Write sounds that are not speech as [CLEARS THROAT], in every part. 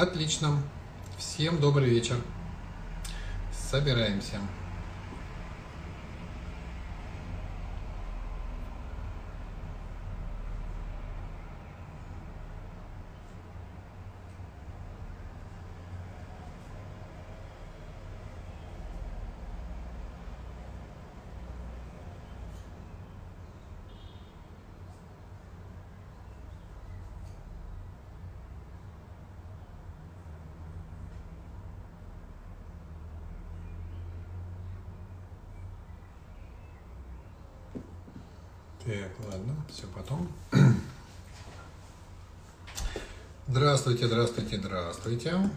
Отлично. Всем добрый вечер. Собираемся. Так, ладно, все потом. Здравствуйте, здравствуйте, здравствуйте.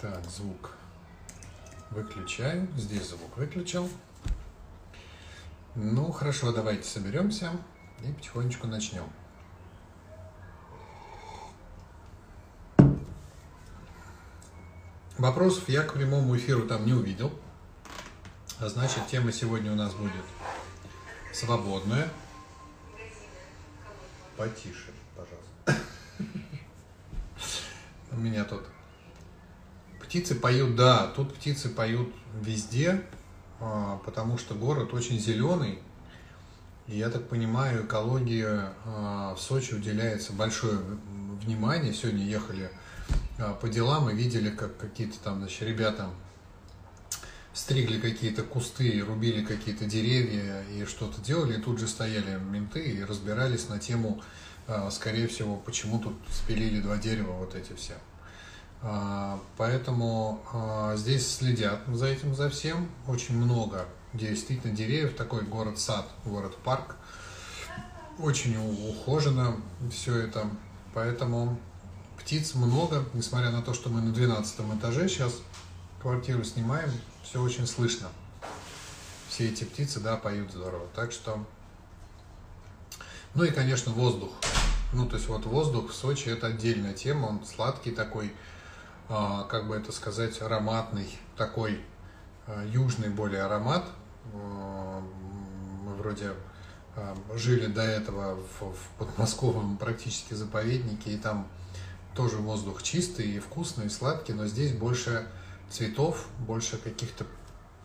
Так, звук выключаю. Здесь звук выключил. Ну, хорошо, давайте соберемся и потихонечку начнем. Вопросов я к прямому эфиру там не увидел. А значит, тема сегодня у нас будет свободная. Потише, пожалуйста. У меня тут птицы поют, да, тут птицы поют везде, а, потому что город очень зеленый. И я так понимаю, экологии а, в Сочи уделяется большое внимание. Сегодня ехали по делам и видели, как какие-то там, значит, ребята стригли какие-то кусты, рубили какие-то деревья и что-то делали, и тут же стояли менты и разбирались на тему, а, скорее всего, почему тут спилили два дерева, вот эти все. А, поэтому здесь следят за этим, за всем. Очень много действительно деревьев, такой город-сад, город-парк. Очень ухожено все это, поэтому Птиц много, несмотря на то, что мы на 12 этаже сейчас квартиру снимаем, все очень слышно. Все эти птицы, да, поют здорово. Так что... Ну и, конечно, воздух. Ну, то есть вот воздух в Сочи это отдельная тема, он сладкий такой, а, как бы это сказать, ароматный, такой а, южный более аромат. А, мы вроде жили до этого в, подмосковном практически заповеднике, и там тоже воздух чистый и вкусный, и сладкий, но здесь больше цветов, больше каких-то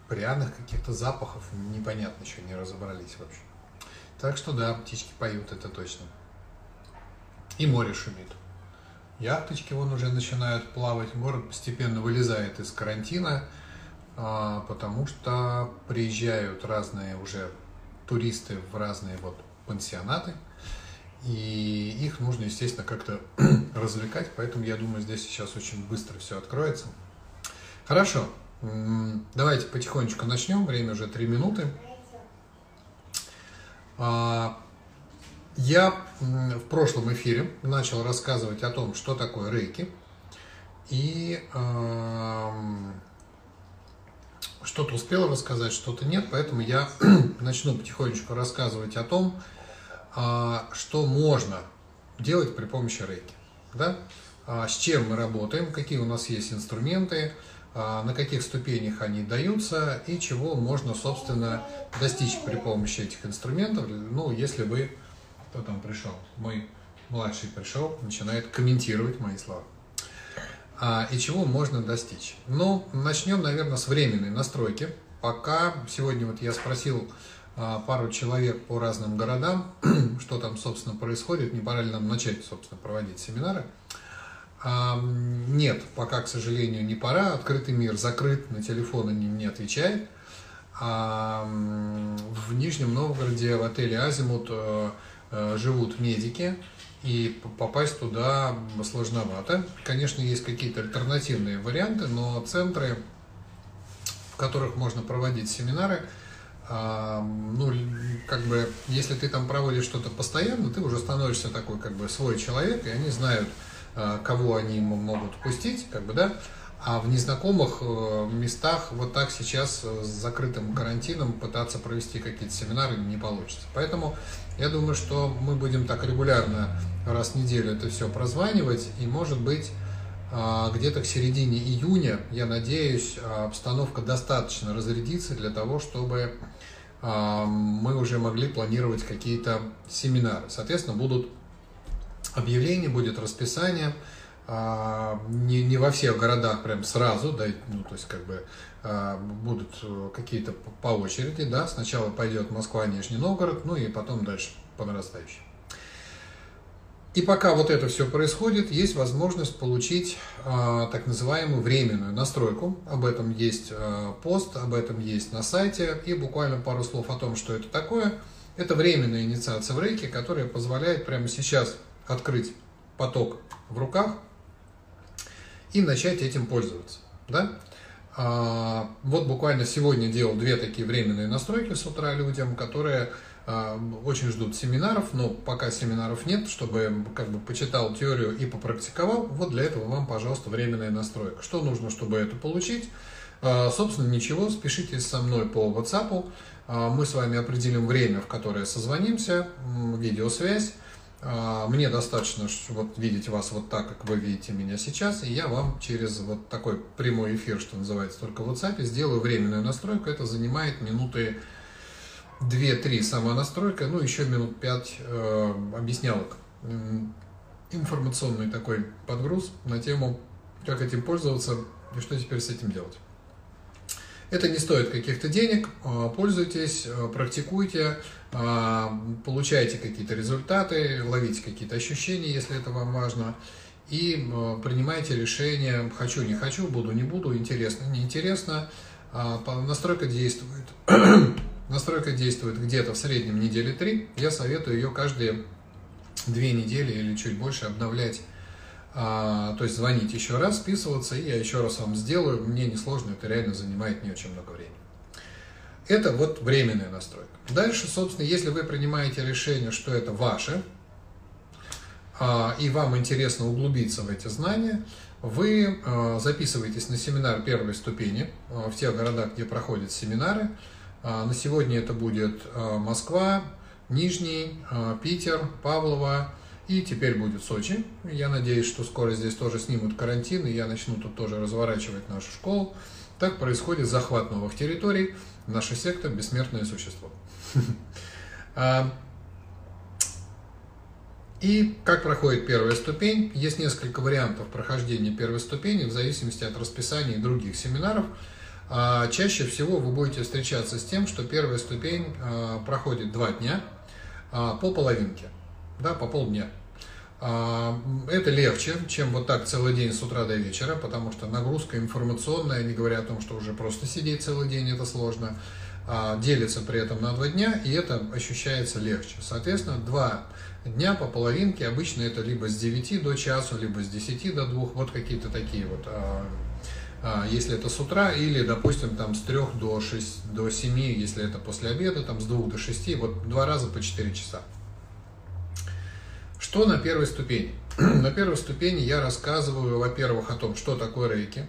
пряных, каких-то запахов, непонятно еще, не разобрались вообще. Так что да, птички поют, это точно. И море шумит. Яхточки вон уже начинают плавать, город постепенно вылезает из карантина, а, потому что приезжают разные уже туристы в разные вот пансионаты, и их нужно, естественно, как-то [CLEARS THROAT] развлекать, поэтому я думаю, здесь сейчас очень быстро все откроется. Хорошо, давайте потихонечку начнем, время уже 3 минуты. А, я в прошлом эфире начал рассказывать о том, что такое рейки, и что-то успел рассказать, что-то нет, поэтому я [CLEARS THROAT] начну потихонечку рассказывать о том, что можно делать при помощи рейки. Да? А, с чем мы работаем, какие у нас есть инструменты, а, на каких ступенях они даются и чего можно, собственно, достичь при помощи этих инструментов. Ну, если вы, кто там пришел, мой младший пришел, начинает комментировать мои слова. А, и чего можно достичь? Ну, начнем, наверное, с временной настройки. Пока сегодня вот я спросил а, пару человек по разным городам, [CLEARS THROAT] что там, собственно, происходит, не пора ли нам начать, собственно, проводить семинары. А, нет, пока, к сожалению, не пора. Открытый мир закрыт, на телефоны не, не отвечает. А в Нижнем Новгороде в отеле «Азимут» э, э, живут медики, и попасть туда сложновато. Конечно, есть какие-то альтернативные варианты, но центры, в которых можно проводить семинары – ну, как бы, если ты там проводишь что-то постоянно, ты уже становишься такой, как бы, свой человек, и они знают, а, кого они могут пустить, как бы, да, а в незнакомых э, местах вот так сейчас э, с закрытым карантином пытаться провести какие-то семинары не получится. Поэтому я думаю, что мы будем так регулярно раз в неделю это все прозванивать, и, может быть, а, где-то к середине июня, я надеюсь, обстановка достаточно разрядится для того, чтобы мы уже могли планировать какие-то семинары. Соответственно, будут объявления, будет расписание. Не, не во всех городах прям сразу, да, ну, то есть как бы будут какие-то по очереди, да, сначала пойдет Москва, Нижний Новгород, ну и потом дальше по нарастающей. И пока вот это все происходит, есть возможность получить э, так называемую временную настройку. Об этом есть э, пост, об этом есть на сайте. И буквально пару слов о том, что это такое. Это временная инициация в рейке, которая позволяет прямо сейчас открыть поток в руках и начать этим пользоваться. Да? А, вот буквально сегодня делал две такие временные настройки с утра людям, которые очень ждут семинаров, но пока семинаров нет, чтобы как бы почитал теорию и попрактиковал, вот для этого вам, пожалуйста, временная настройка. Что нужно, чтобы это получить? А, собственно, ничего, спешите со мной по WhatsApp, а, мы с вами определим время, в которое созвонимся, видеосвязь. Мне достаточно вот видеть вас вот так, как вы видите меня сейчас, и я вам через вот такой прямой эфир, что называется, только в WhatsApp, сделаю временную настройку. Это занимает минуты 2-3 сама настройка, ну еще минут 5 э, объяснялок. Информационный такой подгруз на тему, как этим пользоваться и что теперь с этим делать. Это не стоит каких-то денег, э, пользуйтесь, э, практикуйте, э, получайте какие-то результаты, ловите какие-то ощущения, если это вам важно, и принимайте решение, хочу, не хочу, буду, не буду, интересно, не интересно. Настройка действует. [CLEARS THROAT] Настройка действует где-то в среднем недели 3. Я советую ее каждые две недели или чуть больше обновлять. А, то есть звонить еще раз, списываться, и я еще раз вам сделаю. Мне несложно, это реально занимает не очень много времени. Это вот временная настройка. Дальше, собственно, если вы принимаете решение, что это ваше, а, и вам интересно углубиться в эти знания, вы а, записываетесь на семинар первой ступени а, в тех городах, где проходят семинары. А, на сегодня это будет а, Москва, Нижний, а, Питер, Павлово и теперь будет Сочи. Я надеюсь, что скоро здесь тоже снимут карантин, и я начну тут тоже разворачивать нашу школу. Так происходит захват новых территорий. Наша секта – бессмертное существо. [LAUGHS] И как проходит первая ступень? Есть несколько вариантов прохождения первой ступени в зависимости от расписания других семинаров – чаще всего вы будете встречаться с тем, что первая ступень а, проходит два дня а, по половинке, да, по полдня. Это легче, чем вот так целый день с утра до вечера, потому что нагрузка информационная, не говоря о том, что уже просто сидеть целый день, это сложно, делится при этом на два дня, и это ощущается легче. Соответственно, два дня по половинке, обычно это либо с 9 до часу, либо с 10 до 2, вот какие-то такие вот а, если это с утра, или, допустим, там с 3 до, 6, до 7, если это после обеда, там с 2 до 6, вот два раза по 4 часа. Что на первой ступени? [CLEARS THROAT] на первой ступени я рассказываю, во-первых, о том, что такое рейки,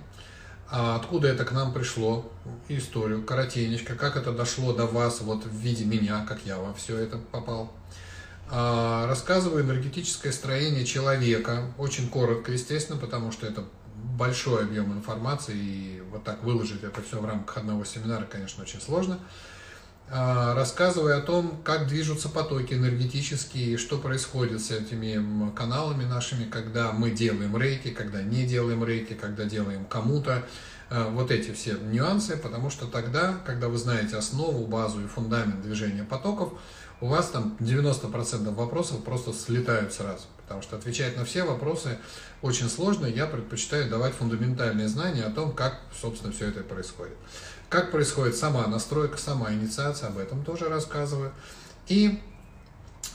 а откуда это к нам пришло, историю, коротенечко, как это дошло до вас вот в виде меня, как я во все это попал. А, рассказываю энергетическое строение человека, очень коротко, естественно, потому что это большой объем информации, и вот так выложить это все в рамках одного семинара, конечно, очень сложно. А, рассказывая о том, как движутся потоки энергетические, что происходит с этими каналами нашими, когда мы делаем рейки, когда не делаем рейки, когда делаем кому-то, а, вот эти все нюансы, потому что тогда, когда вы знаете основу, базу и фундамент движения потоков, у вас там 90% вопросов просто слетают сразу. Потому что отвечать на все вопросы очень сложно. Я предпочитаю давать фундаментальные знания о том, как, собственно, все это происходит. Как происходит сама настройка, сама инициация, об этом тоже рассказываю. И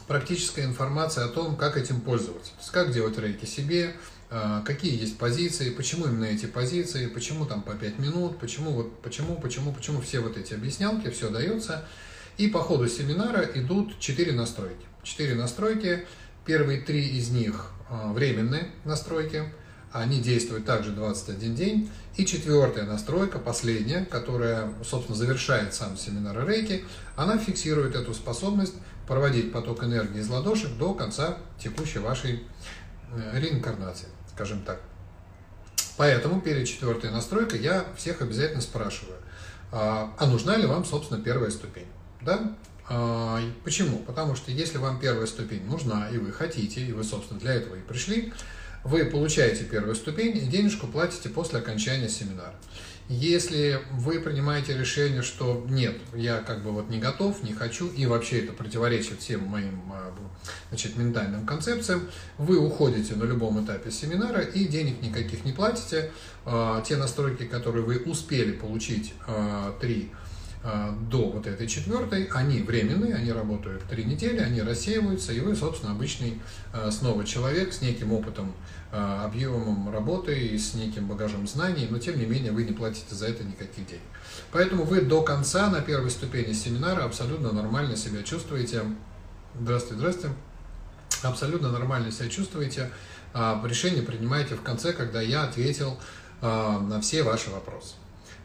практическая информация о том, как этим пользоваться. То есть, как делать рейки себе, а, какие есть позиции, почему именно эти позиции, почему там по 5 минут, почему, вот, почему, почему, почему все вот эти объяснялки, все дается. И по ходу семинара идут 4 настройки. 4 настройки, Первые три из них а, временные настройки, они действуют также 21 день. И четвертая настройка, последняя, которая, собственно, завершает сам семинар Рейки, она фиксирует эту способность проводить поток энергии из ладошек до конца текущей вашей э, реинкарнации, скажем так. Поэтому перед четвертой настройкой я всех обязательно спрашиваю, а, а нужна ли вам, собственно, первая ступень? Да? А, почему? Потому что если вам первая ступень нужна, и вы хотите, и вы, собственно, для этого и пришли, вы получаете первую ступень и денежку платите после окончания семинара. Если вы принимаете решение, что нет, я как бы вот не готов, не хочу, и вообще это противоречит всем моим а, значит, ментальным концепциям, вы уходите на любом этапе семинара и денег никаких не платите. А, те настройки, которые вы успели получить три до вот этой четвертой, они временные, они работают три недели, они рассеиваются, и вы, собственно, обычный снова человек с неким опытом Э, объемом работы и с неким багажом знаний, но тем не менее вы не платите за это никаких денег. Поэтому вы до конца на первой ступени семинара абсолютно нормально себя чувствуете. Здравствуйте, здравствуйте. Абсолютно нормально себя чувствуете. А, решение принимаете в конце, когда я ответил на все ваши вопросы.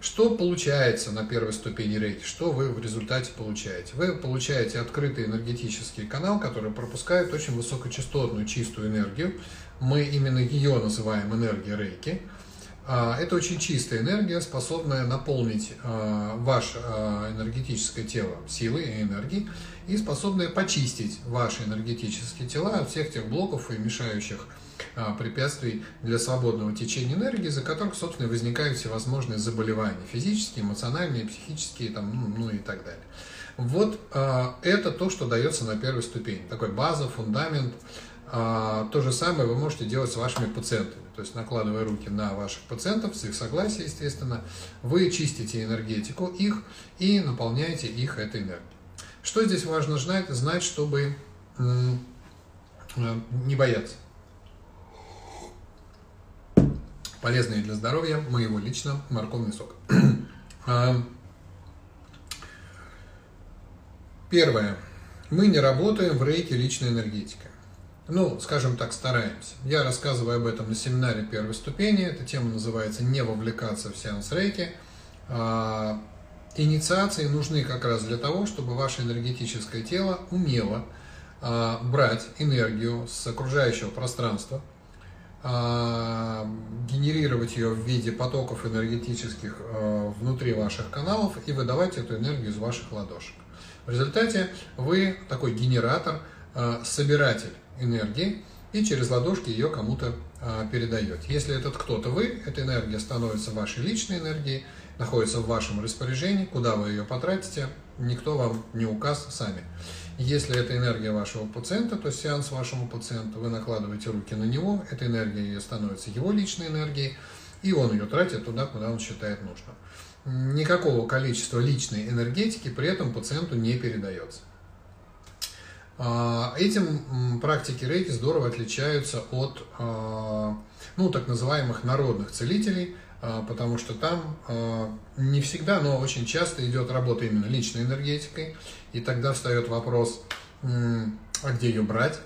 Что получается на первой ступени рейки? Что вы в результате получаете? Вы получаете открытый энергетический канал, который пропускает очень высокочастотную чистую энергию, мы именно ее называем энергией рейки. А, это очень чистая энергия, способная наполнить а, ваше а, энергетическое тело силой и энергией и способная почистить ваши эмергетические тела от всех тех блоков и мешающих препятствий для свободного течения энергии, из-за которых, собственно, возникают всевозможные заболевания физические, эмоциональные, психические там, ну, ну и так далее. Вот это то, что дается на первой ступени. Такой база, фундамент, а, то же самое вы можете делать с вашими пациентами. То есть накладывая руки на ваших пациентов, с их согласия, естественно, вы чистите энергетику их и наполняете их этой энергией. Что здесь важно знать? Знать, чтобы э, не бояться. Полезный для здоровья, моего лично, морковный сок. [CLEARS THROAT] А, первое. Мы не работаем в рейке личной энергетикой ну, скажем так, стараемся. Я рассказываю об этом на семинаре первой ступени. Эта тема называется «Не вовлекаться в сеанс рейки». А, инициации нужны как раз для того, чтобы ваше энергетическое тело умело а, брать энергию с окружающего пространства, генерировать ее в виде потоков энергетических внутри ваших каналов и выдавать эту энергию из ваших ладошек. В результате вы такой генератор, собиратель энергии и через ладошки ее кому-то а, передаете. Если этот кто-то вы, эта энергия становится вашей личной энергией, находится в вашем распоряжении, куда вы ее потратите, никто вам не указ сами. Если это энергия вашего пациента, то сеанс вашему пациенту, вы накладываете руки на него, эта энергия становится его личной энергией, и он ее тратит туда, куда он считает нужным. Никакого количества личной энергетики при этом пациенту не передается. А, этим практики рейки здорово отличаются от а, ну, так называемых народных целителей, потому что там не всегда, но очень часто идет работа именно личной энергетикой, и тогда встает вопрос, а где ее брать?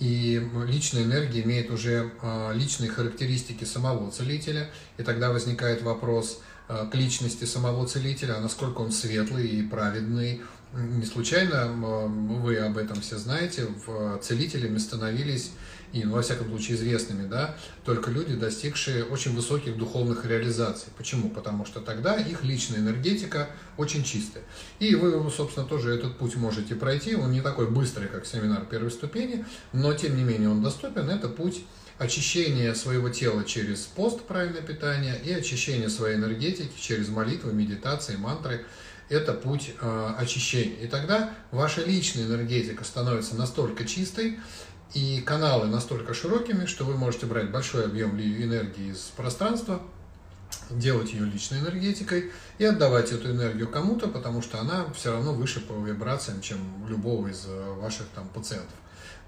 И личная энергия имеет уже личные характеристики самого целителя, и тогда возникает вопрос к личности самого целителя, насколько он светлый и праведный, не случайно вы об этом все знаете, целителями становились, и, ну, во всяком случае, известными, да, только люди, достигшие очень высоких духовных реализаций. Почему? Потому что тогда их личная энергетика очень чистая. И вы, собственно, тоже этот путь можете пройти. Он не такой быстрый, как семинар первой ступени, но, тем не менее, он доступен. Это путь очищения своего тела через пост, правильное питание, и очищение своей энергетики через молитвы, медитации, мантры – это путь э, очищения. И тогда ваша личная энергетика становится настолько чистой, и каналы настолько широкими, что вы можете брать большой объем энергии из пространства, делать ее личной энергетикой и отдавать эту энергию кому-то, потому что она все равно выше по вибрациям, чем любого из э, ваших там пациентов.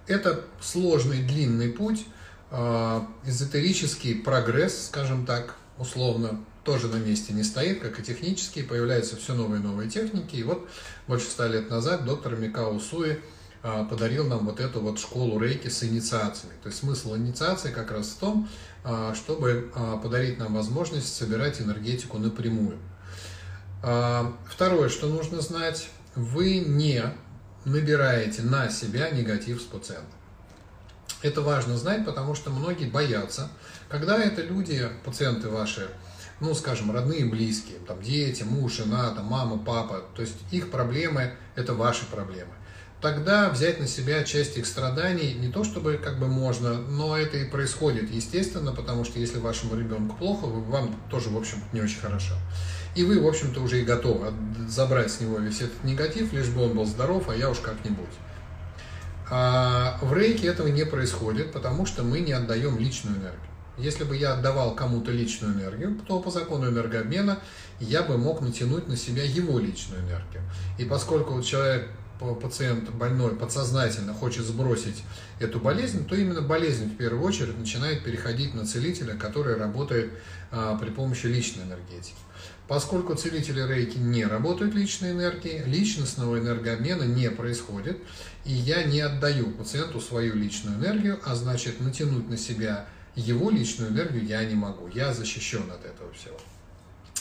Это сложный, длинный путь, э, эзотерический прогресс, скажем так, условно, тоже на месте не стоит, как и технические, появляются все новые и новые техники. И вот больше ста лет назад доктор Микао Суи а, подарил нам вот эту вот школу рейки с инициациями. То есть смысл инициации как раз в том, а, чтобы а, подарить нам возможность собирать энергетику напрямую. Второе, что нужно знать, вы не набираете на себя негатив с пациента. Это важно знать, потому что многие боятся. Когда это люди, пациенты ваши, ну, скажем, родные, близкие, там, дети, муж, жена, там, мама, папа, то есть их проблемы – это ваши проблемы. Тогда взять на себя часть их страданий не то чтобы как бы можно, но это и происходит естественно, потому что если вашему ребенку плохо, вам тоже, в общем, не очень хорошо. И вы, в общем-то, уже и готовы забрать с него весь этот негатив, лишь бы он был здоров, а я уж как-нибудь. А в рейке этого не происходит, потому что мы не отдаем личную энергию. Если бы я отдавал кому-то личную энергию, то по закону энергообмена я бы мог натянуть на себя его личную энергию. И поскольку человек, пациент больной подсознательно хочет сбросить эту болезнь, то именно болезнь в первую очередь начинает переходить на целителя, который работает а, при помощи личной энергетики. Поскольку целители рейки не работают личной энергией, личностного энергообмена не происходит, и я не отдаю пациенту свою личную энергию, а значит натянуть на себя его личную энергию я не могу. Я защищен от этого всего.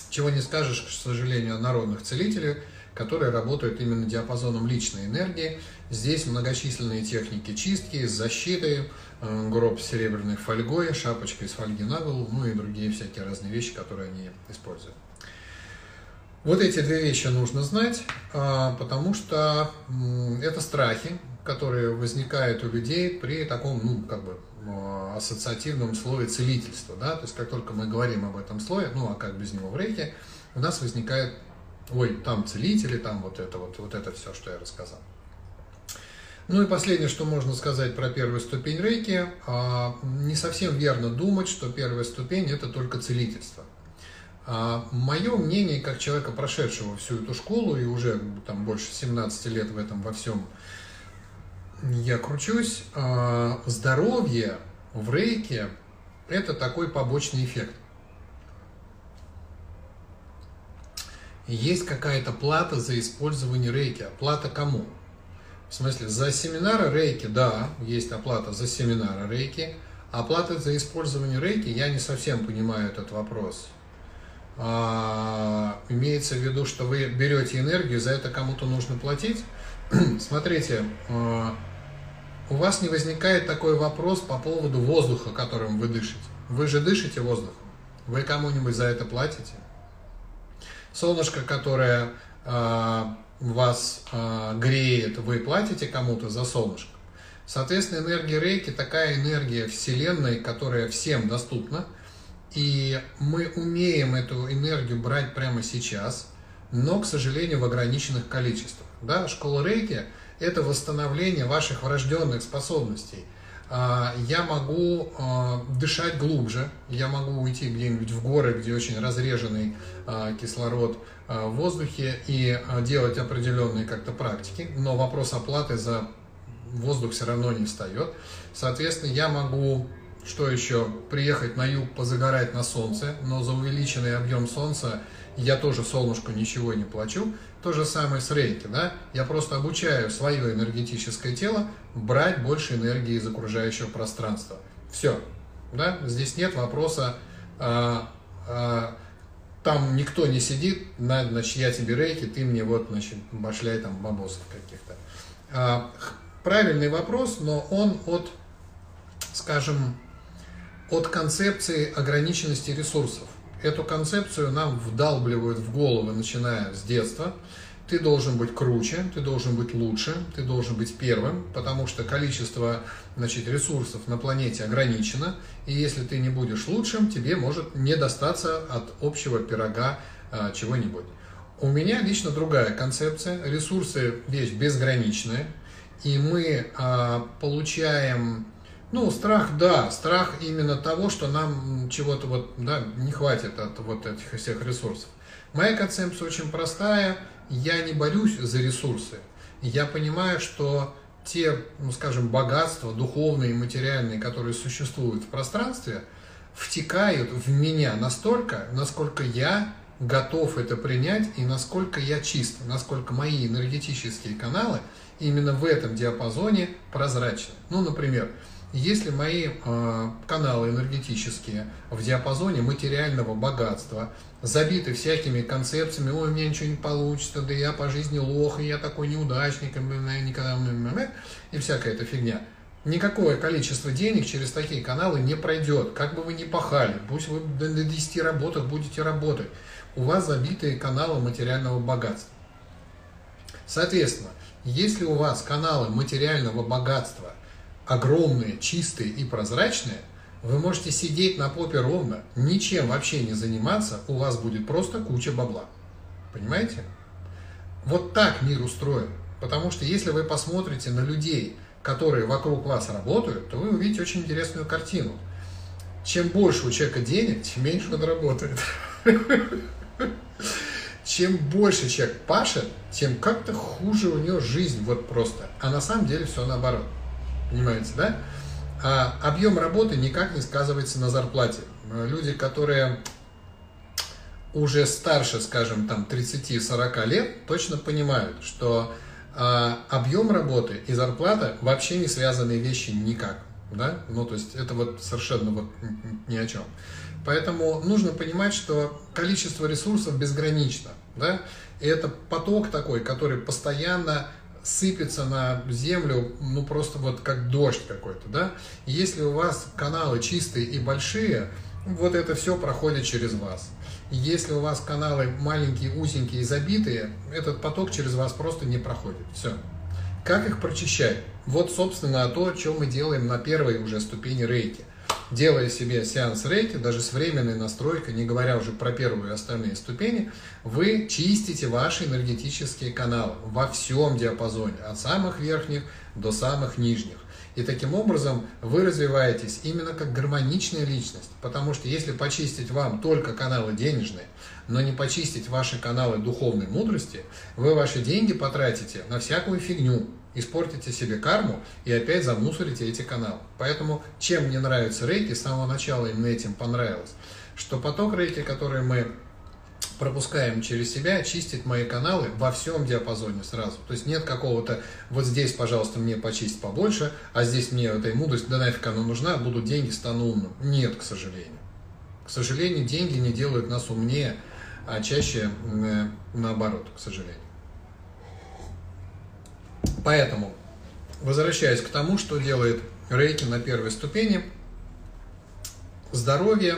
Чего не скажешь, к сожалению, о народных целителях, которые работают именно диапазоном личной энергии. Здесь многочисленные техники чистки, защиты, э, гроб с серебряной фольгой, шапочка из фольги на голову, ну и другие всякие разные вещи, которые они используют. Вот эти две вещи нужно знать, а, потому что это страхи, которые возникают у людей при таком, ну, как бы, а, ассоциативном слое целительства, да, то есть как только мы говорим об этом слое, ну, а как без него в рейке, у нас возникает, ой, там целители, там вот это вот, вот это все, что я рассказал. Ну и последнее, что можно сказать про первую ступень рейки, а, не совсем верно думать, что первая ступень это только целительство. А, Мое мнение, как человека, прошедшего всю эту школу и уже там больше 17 лет в этом во всем я кручусь, а, здоровье в рейке – это такой побочный эффект. Есть какая-то плата за использование рейки. Плата кому? В смысле, за семинары рейки, да, есть оплата за семинары рейки. Оплата за использование рейки, я не совсем понимаю этот вопрос. А, имеется в виду, что вы берете энергию, за это кому-то нужно платить. [CLEARS THROAT] Смотрите, а, у вас не возникает такой вопрос по поводу воздуха, которым вы дышите. Вы же дышите воздухом. Вы кому-нибудь за это платите? Солнышко, которое э, вас э, греет, вы платите кому-то за солнышко. Соответственно, энергия рейки такая энергия Вселенной, которая всем доступна – и мы умеем эту энергию брать прямо сейчас, но, к сожалению, в ограниченных количествах. Да? Школа рейки – это восстановление ваших врожденных способностей. А, я могу а, дышать глубже, я могу уйти где-нибудь в горы, где очень разреженный а, кислород в воздухе и делать определенные как-то практики, но вопрос оплаты за воздух все равно не встает. Соответственно, я могу что еще? Приехать на юг, позагорать на солнце, но за увеличенный объем солнца я тоже солнышку ничего не плачу. То же самое с рейки, да? Я просто обучаю свое энергетическое тело брать больше энергии из окружающего пространства. Все, да? Здесь нет вопроса, а, а, там никто не сидит, на, значит, я тебе рейки, ты мне вот, значит, башляй там бабосов каких-то. А, правильный вопрос, но он от, скажем, от концепции ограниченности ресурсов. Эту концепцию нам вдалбливают в голову, начиная с детства. Ты должен быть круче, ты должен быть лучше, ты должен быть первым, потому что количество значит, ресурсов на планете ограничено, и если ты не будешь лучшим, тебе может не достаться от общего пирога а, чего-нибудь. У меня лично другая концепция. Ресурсы – вещь безграничная, и мы а, получаем ну, страх, да, страх именно того, что нам чего-то вот, да, не хватит от вот этих всех ресурсов. Моя концепция очень простая, я не борюсь за ресурсы. Я понимаю, что те, ну, скажем, богатства духовные и материальные, которые существуют в пространстве, втекают в меня настолько, насколько я готов это принять и насколько я чист, насколько мои энергетические каналы именно в этом диапазоне прозрачны. Ну, например, если мои э, каналы энергетические в диапазоне материального богатства забиты всякими концепциями, ой, у меня ничего не получится, да я по жизни лох, и я такой неудачник, и никогда и всякая эта фигня, Никакое количество денег через такие каналы не пройдет. Как бы вы ни пахали, пусть вы на 10 работах будете работать, у вас забитые каналы материального богатства. Соответственно, если у вас каналы материального богатства огромные, чистые и прозрачные, вы можете сидеть на попе ровно, ничем вообще не заниматься, у вас будет просто куча бабла. Понимаете? Вот так мир устроен. Потому что если вы посмотрите на людей, которые вокруг вас работают, то вы увидите очень интересную картину. Чем больше у человека денег, тем меньше он работает. Чем больше человек пашет, тем как-то хуже у него жизнь, вот просто. А на самом деле все наоборот. Понимаете, да? А объем работы никак не сказывается на зарплате. Люди, которые уже старше, скажем, там 30-40 лет, точно понимают, что а объем работы и зарплата вообще не связанные вещи никак. Да? Ну, то есть это вот совершенно вот ни о чем. Поэтому нужно понимать, что количество ресурсов безгранично. Да? И это поток такой, который постоянно сыпется на землю, ну просто вот как дождь какой-то, да. Если у вас каналы чистые и большие, вот это все проходит через вас. Если у вас каналы маленькие, узенькие и забитые, этот поток через вас просто не проходит. Все. Как их прочищать? Вот, собственно, то, что мы делаем на первой уже ступени рейки. Делая себе сеанс рейки, даже с временной настройкой, не говоря уже про первую и остальные ступени, вы чистите ваши энергетические каналы во всем диапазоне, от самых верхних до самых нижних. И таким образом вы развиваетесь именно как гармоничная личность. Потому что если почистить вам только каналы денежные, но не почистить ваши каналы духовной мудрости, вы ваши деньги потратите на всякую фигню, испортите себе карму и опять замусорите эти каналы. Поэтому чем мне нравится рейки, с самого начала именно этим понравилось, что поток рейки, который мы пропускаем через себя, чистит мои каналы во всем диапазоне сразу. То есть нет какого-то, вот здесь, пожалуйста, мне почистить побольше, а здесь мне этой мудрость, да нафиг она нужна, будут деньги, стану умным. Нет, к сожалению. К сожалению, деньги не делают нас умнее, а чаще э, наоборот, к сожалению. Поэтому, возвращаясь к тому, что делает рейки на первой ступени, здоровье,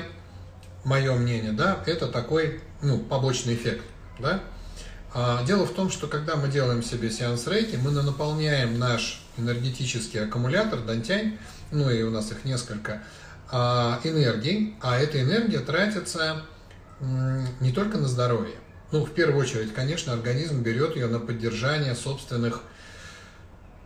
мое мнение, да, это такой ну, побочный эффект. Да? А, дело в том, что когда мы делаем себе сеанс рейки, мы наполняем наш энергетический аккумулятор, дантянь, ну и у нас их несколько, а, энергией, а эта энергия тратится не только на здоровье. Ну, в первую очередь, конечно, организм берет ее на поддержание собственных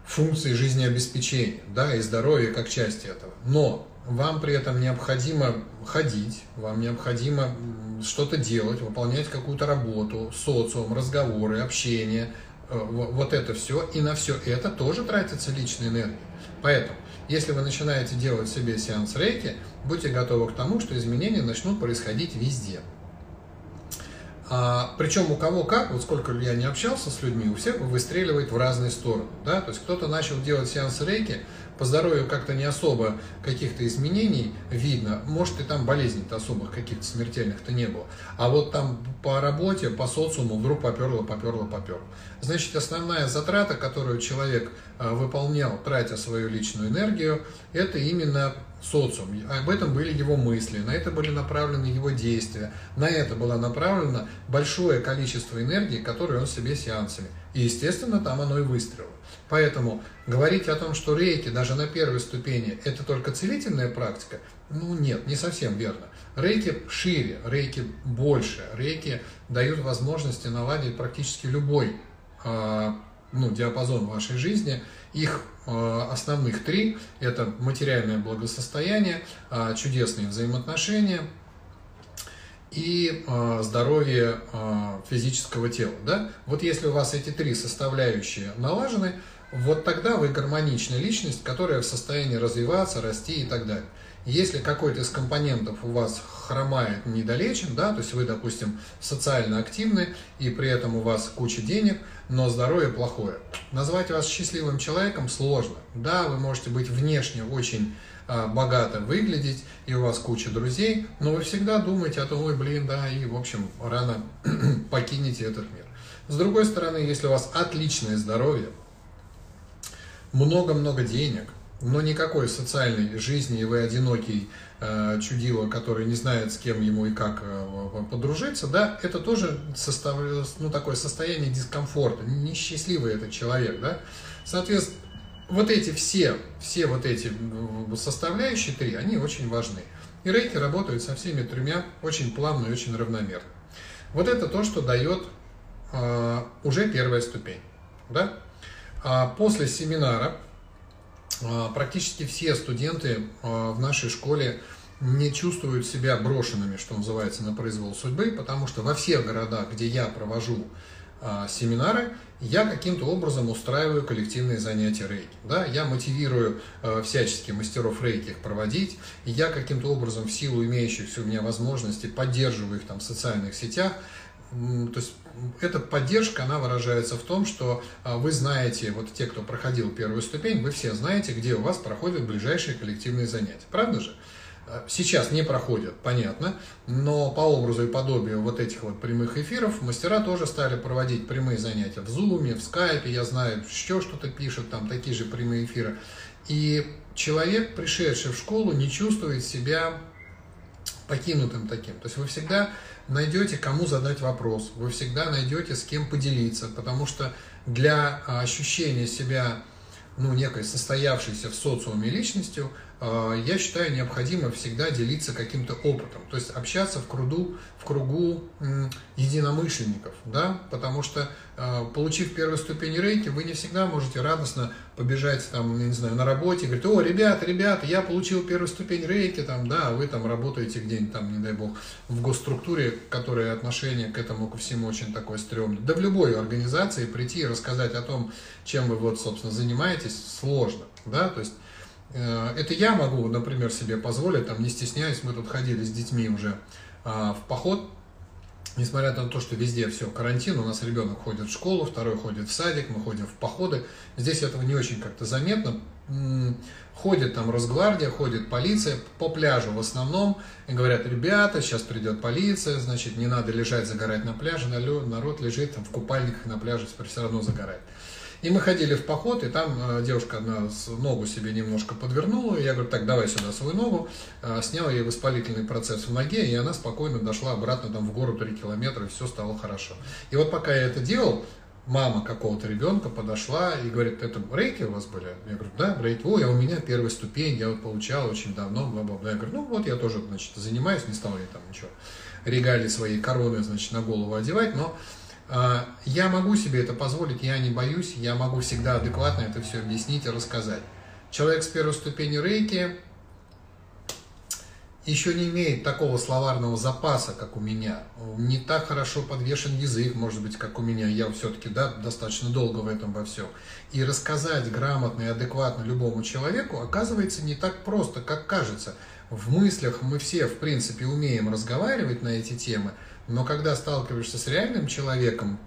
функций жизнеобеспечения, да, и здоровья как части этого. Но вам при этом необходимо ходить, вам необходимо что-то делать, выполнять какую-то работу, социум, разговоры, общение, э, вот это все, и на все это тоже тратится личная энергия. Поэтому, если вы начинаете делать себе сеанс рейки, будьте готовы к тому, что изменения начнут происходить везде. А, причем у кого как, вот сколько я не общался с людьми, у всех выстреливает в разные стороны. Да? То есть кто-то начал делать сеанс рейки, по здоровью как-то не особо каких-то изменений видно. Может, и там болезней-то особых каких-то смертельных-то не было. А вот там по работе, по социуму вдруг поперло, поперло, поперло. Значит, основная затрата, которую человек а, выполнял, тратя свою личную энергию, это именно социум. Об этом были его мысли, на это были направлены его действия, на это было направлено большое количество энергии, которую он себе сеансами. И, естественно, там оно и выстрелило. Поэтому говорить о том, что рейки даже на первой ступени это только целительная практика, ну нет, не совсем верно. Рейки шире, рейки больше, рейки дают возможности наладить практически любой э, ну, диапазон вашей жизни. Их э, основных три – это материальное благосостояние, э, чудесные взаимоотношения – и э, здоровье э, физического тела. Да? Вот если у вас эти три составляющие налажены, вот тогда вы гармоничная личность, которая в состоянии развиваться, расти и так далее. Если какой-то из компонентов у вас хромает, недолечен, да, то есть вы, допустим, социально активны, и при этом у вас куча денег, но здоровье плохое. Назвать вас счастливым человеком сложно. Да, вы можете быть внешне очень а, богато выглядеть, и у вас куча друзей, но вы всегда думаете о том, ой, блин, да, и, в общем, рано [CLEARS THROAT] покинете этот мир. С другой стороны, если у вас отличное здоровье, много-много денег, но никакой социальной жизни, и вы одинокий э, чудило, который не знает, с кем ему и как э, подружиться, да, это тоже состав, ну, такое состояние дискомфорта, несчастливый этот человек, да. Соответственно, вот эти все, все вот эти составляющие три, они очень важны. И рейки работают со всеми тремя очень плавно и очень равномерно. Вот это то, что дает э, уже первая ступень. Да? А после семинара э, практически все студенты э, в нашей школе не чувствуют себя брошенными, что называется, на произвол судьбы, потому что во всех городах, где я провожу семинары, я каким-то образом устраиваю коллективные занятия рейки. Да? Я мотивирую э, всячески мастеров рейки их проводить, и я каким-то образом в силу имеющихся у меня возможностей поддерживаю их там в социальных сетях. То есть эта поддержка, она выражается в том, что э, вы знаете, вот те, кто проходил первую ступень, вы все знаете, где у вас проходят ближайшие коллективные занятия. Правда же? сейчас не проходят, понятно, но по образу и подобию вот этих вот прямых эфиров мастера тоже стали проводить прямые занятия в Зуме, в Скайпе, я знаю, еще что-то пишут, там такие же прямые эфиры. И человек, пришедший в школу, не чувствует себя покинутым таким. То есть вы всегда найдете, кому задать вопрос, вы всегда найдете, с кем поделиться, потому что для ощущения себя ну, некой состоявшейся в социуме личностью – а, я считаю необходимо всегда делиться каким-то опытом, то есть общаться в кругу, в кругу единомышленников, да, потому что а, получив первую ступень рейки, вы не всегда можете радостно побежать там, не знаю, на работе говорить, о, ребята, ребята, я получил первую ступень рейки, там, да, вы там работаете где-нибудь там, не дай бог, в госструктуре, которая отношение к этому, ко всему очень такое стрёмное. Да в любой организации прийти и рассказать о том, чем вы вот, собственно, занимаетесь, сложно, да, то есть Э, это я могу, например, себе позволить, там, не стесняюсь, мы тут ходили с детьми уже а, в поход, несмотря на то, что везде все карантин, у нас ребенок ходит в школу, второй ходит в садик, мы ходим в походы, здесь этого не очень как-то заметно, ходит там Росгвардия, ходит полиция по пляжу в основном, и говорят, ребята, сейчас придет полиция, значит, не надо лежать, загорать на пляже, народ лежит там в купальниках на пляже, все равно загорает. И мы ходили в поход, и там э, девушка одна ногу себе немножко подвернула. И я говорю, так, давай сюда свою ногу. Э, снял ей воспалительный процесс в ноге, и она спокойно дошла обратно там в гору 3 километра, и все стало хорошо. И вот пока я это делал, мама какого-то ребенка подошла и говорит, это рейки у вас были? Я говорю, да, рейки. Ой, а у меня первая ступень, я вот получал очень давно, бла-бла-бла. Я говорю, ну вот я тоже, значит, занимаюсь, не стал я там ничего регалии своей короны, значит, на голову одевать, но я могу себе это позволить, я не боюсь, я могу всегда адекватно это все объяснить и рассказать. Человек с первой ступени рейки еще не имеет такого словарного запаса, как у меня. Не так хорошо подвешен язык, может быть, как у меня. Я все-таки да, достаточно долго в этом во всем. И рассказать грамотно и адекватно любому человеку оказывается не так просто, как кажется. В мыслях мы все, в принципе, умеем разговаривать на эти темы, но когда сталкиваешься с реальным человеком,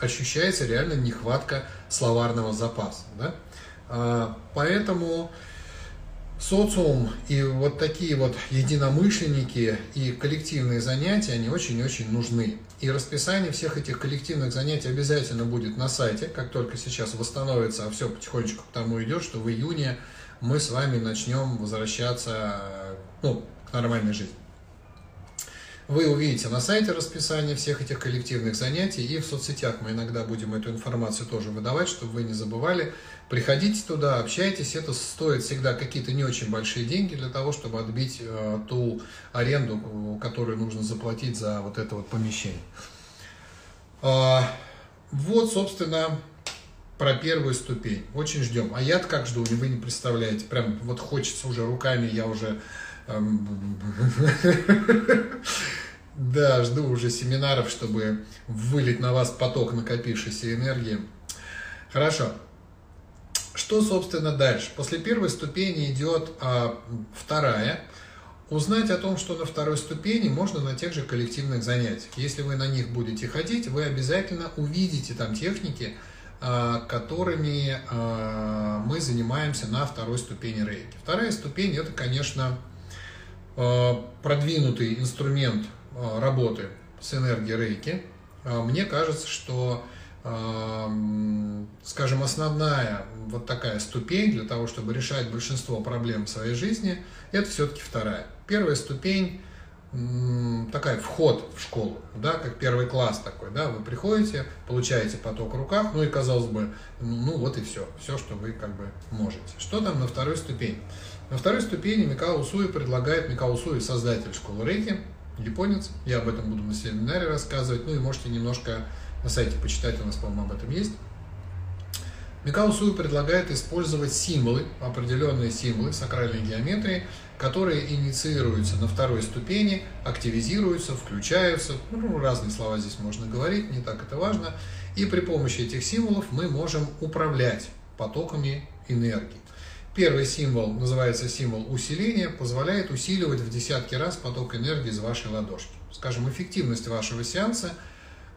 ощущается реально нехватка словарного запаса. Да? А, поэтому социум и вот такие вот единомышленники и коллективные занятия, они очень-очень нужны. И расписание всех этих коллективных занятий обязательно будет на сайте, как только сейчас восстановится, а все потихонечку к тому идет, что в июне мы с вами начнем возвращаться ну, к нормальной жизни. Вы увидите на сайте расписание всех этих коллективных занятий, и в соцсетях мы иногда будем эту информацию тоже выдавать, чтобы вы не забывали. Приходите туда, общайтесь, это стоит всегда какие-то не очень большие деньги для того, чтобы отбить э, ту аренду, которую нужно заплатить за вот это вот помещение. Э, вот, собственно, про первую ступень. Очень ждем. А я как жду, вы не представляете. Прям вот хочется уже руками, я уже [LAUGHS] Да, жду уже семинаров, чтобы вылить на вас поток накопившейся энергии. Хорошо. Что, собственно, дальше? После первой ступени идет а, вторая. Узнать о том, что на второй ступени можно на тех же коллективных занятиях. Если вы на них будете ходить, вы обязательно увидите там техники, а, которыми а, мы занимаемся на второй ступени рейки. Вторая ступень это, конечно, продвинутый инструмент э, работы с энергией рейки, э, мне кажется, что скажем, основная вот такая ступень для того, чтобы решать большинство проблем в своей жизни, это все-таки вторая. Первая ступень такая вход в школу, да, как первый класс такой, да, вы приходите, получаете поток в руках, ну и казалось бы, ну, ну вот и все, все, что вы как бы можете. Что там на второй ступени? На второй ступени Микао Усуи предлагает, Микао Усуи создатель школы Рейки, японец, я об этом буду на семинаре рассказывать, ну и можете немножко на сайте почитать, у нас, по-моему, об этом есть. Микао Суи предлагает использовать символы, определенные символы сакральной геометрии, которые инициируются на второй ступени, активизируются, включаются, ну, разные слова здесь можно говорить, не так это важно, и при помощи этих символов мы можем управлять потоками энергии. Первый символ называется символ усиления, позволяет усиливать в десятки раз поток энергии из вашей ладошки. Скажем, эффективность вашего сеанса,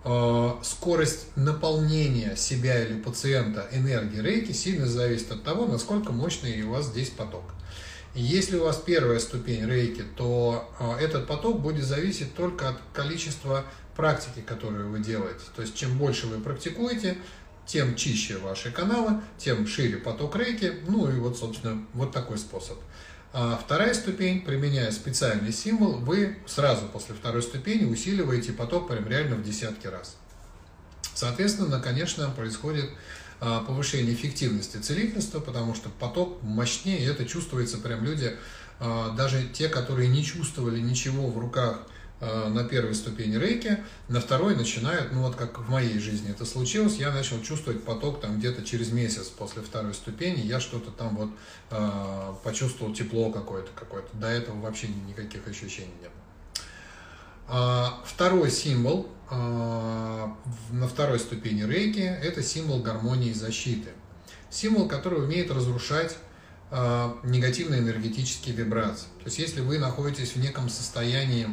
э, скорость наполнения себя или пациента энергии рейки сильно зависит от того, насколько мощный у вас здесь поток. Если у вас первая ступень рейки, то а, этот поток будет зависеть только от количества практики, которую вы делаете. То есть чем больше вы практикуете, тем чище ваши каналы, тем шире поток рейки. Ну и вот, собственно, вот такой способ. А вторая ступень, применяя специальный символ, вы сразу после второй ступени усиливаете поток прям реально в десятки раз. Соответственно, конечно, происходит а, повышение эффективности целительства, потому что поток мощнее, и это чувствуется прям люди, а, даже те, которые не чувствовали ничего в руках на первой ступени рейки, на второй начинают, ну вот как в моей жизни это случилось, я начал чувствовать поток там где-то через месяц после второй ступени, я что-то там вот э, почувствовал тепло какое-то, какое-то. До этого вообще никаких ощущений не было. Второй символ а, на второй ступени рейки – это символ гармонии и защиты. Символ, который умеет разрушать а, негативные энергетические вибрации. То есть если вы находитесь в неком состоянии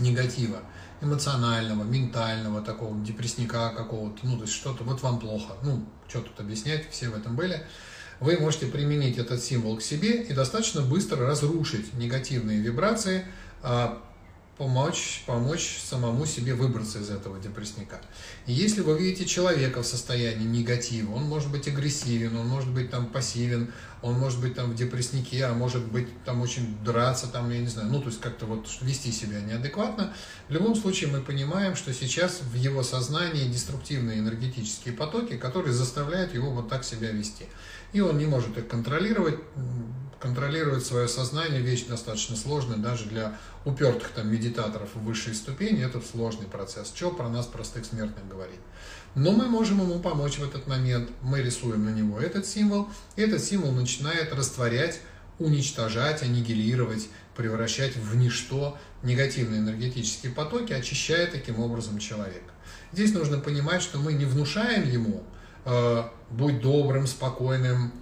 негатива, эмоционального, ментального, такого депрессника какого-то, ну, то есть что-то, вот вам плохо, ну, что тут объяснять, все в этом были, вы можете применить этот символ к себе и достаточно быстро разрушить негативные вибрации, а, помочь, помочь самому себе выбраться из этого депрессника. И если вы видите человека в состоянии негатива, он может быть агрессивен, он может быть там пассивен, он может быть там в депресснике, а может быть там очень драться, там, я не знаю, ну, то есть как-то вот вести себя неадекватно. В любом случае мы понимаем, что сейчас в его сознании деструктивные энергетические потоки, которые заставляют его вот так себя вести. И он не может их контролировать, контролировать свое сознание вещь достаточно сложная даже для упертых там медитаторов в высшей ступени, это сложный процесс. Что про нас, простых смертных, говорить? Но мы можем ему помочь в этот момент. Мы рисуем на него этот символ, и этот символ начинает растворять, уничтожать, аннигилировать, превращать в ничто негативные энергетические потоки, очищая таким образом человека. Здесь нужно понимать, что мы не внушаем ему э, «будь добрым, спокойным»,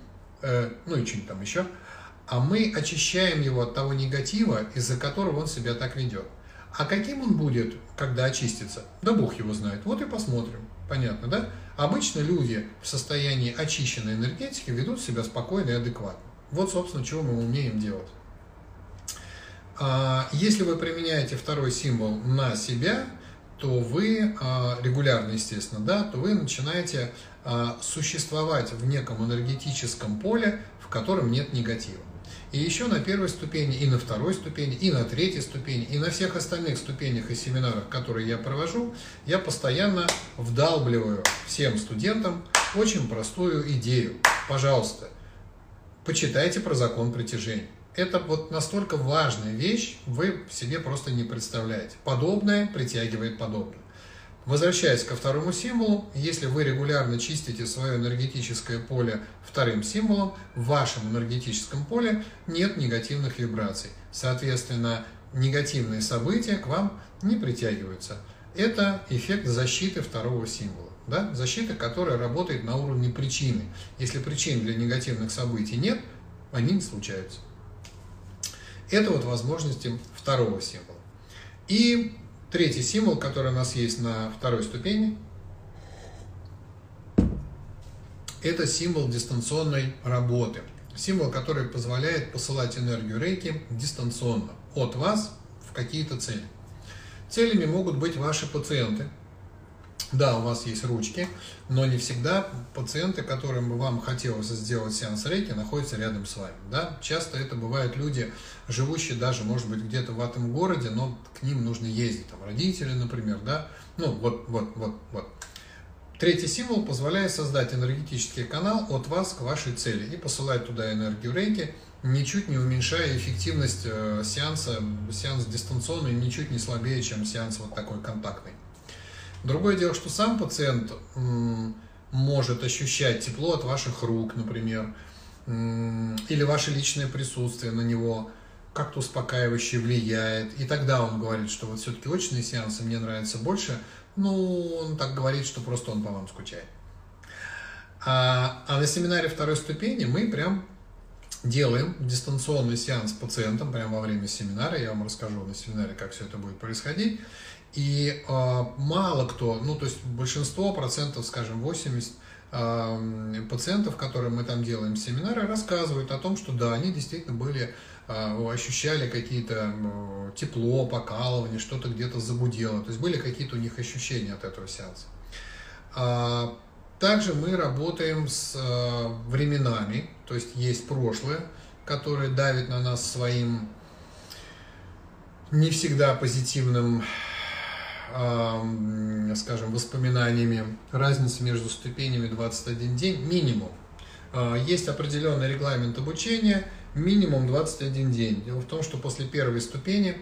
э, ну и что-нибудь там еще – а мы очищаем его от того негатива, из-за которого он себя так ведет. А каким он будет, когда очистится? Да Бог его знает. Вот и посмотрим. Понятно, да? Обычно люди в состоянии очищенной энергетики ведут себя спокойно и адекватно. Вот, собственно, чего мы умеем делать. А, если вы применяете второй символ на себя, то вы а, регулярно, естественно, да, то вы начинаете а, существовать в неком энергетическом поле, в котором нет негатива. И еще на первой ступени, и на второй ступени, и на третьей ступени, и на всех остальных ступенях и семинарах, которые я провожу, я постоянно вдалбливаю всем студентам очень простую идею. Пожалуйста, почитайте про закон притяжения. Это вот настолько важная вещь, вы себе просто не представляете. Подобное притягивает подобное. Возвращаясь ко второму символу, если вы регулярно чистите свое энергетическое поле вторым символом, в вашем энергетическом поле нет негативных вибраций. Соответственно, негативные события к вам не притягиваются. Это эффект защиты второго символа. Да? Защита, которая работает на уровне причины. Если причин для негативных событий нет, они не случаются. Это вот возможности второго символа. И Третий символ, который у нас есть на второй ступени, это символ дистанционной работы. Символ, который позволяет посылать энергию рейки дистанционно от вас в какие-то цели. Целями могут быть ваши пациенты, Да, у вас есть ручки, но не всегда пациенты, которым бы вам хотелось сделать сеанс рейки, находятся рядом с вами. Да? Часто это бывают люди, живущие даже, может быть, где-то в этом городе, но к ним нужно ездить, там, родители, например, да, ну, вот, вот, вот, вот. Третий символ позволяет создать энергетический канал от вас к вашей цели и посылать туда энергию рейки, ничуть не уменьшая эффективность э, сеанса, сеанс дистанционный ничуть не слабее, чем сеанс вот такой контактный. Другое дело, что сам пациент может ощущать тепло от ваших рук, например, или ваше личное присутствие на него как-то успокаивающе влияет. И тогда он говорит, что вот все-таки очные сеансы мне нравятся больше. Ну, он так говорит, что просто он по вам скучает. А, а на семинаре второй ступени мы прям делаем дистанционный сеанс с пациентом прямо во время семинара. Я вам расскажу на семинаре, как все это будет происходить. И э, мало кто, ну то есть большинство процентов, скажем 80 э, пациентов, которым мы там делаем семинары, рассказывают о том, что да, они действительно были, э, ощущали какие-то э, тепло, покалывание, что-то где-то загудело. То есть были какие-то у них ощущения от этого сеанса. Э, также мы работаем с э, временами, то есть есть прошлое, которое давит на нас своим не всегда позитивным скажем, воспоминаниями, разница между ступенями 21 день минимум. А, есть определенный регламент обучения, минимум 21 день. Дело в том, что после первой ступени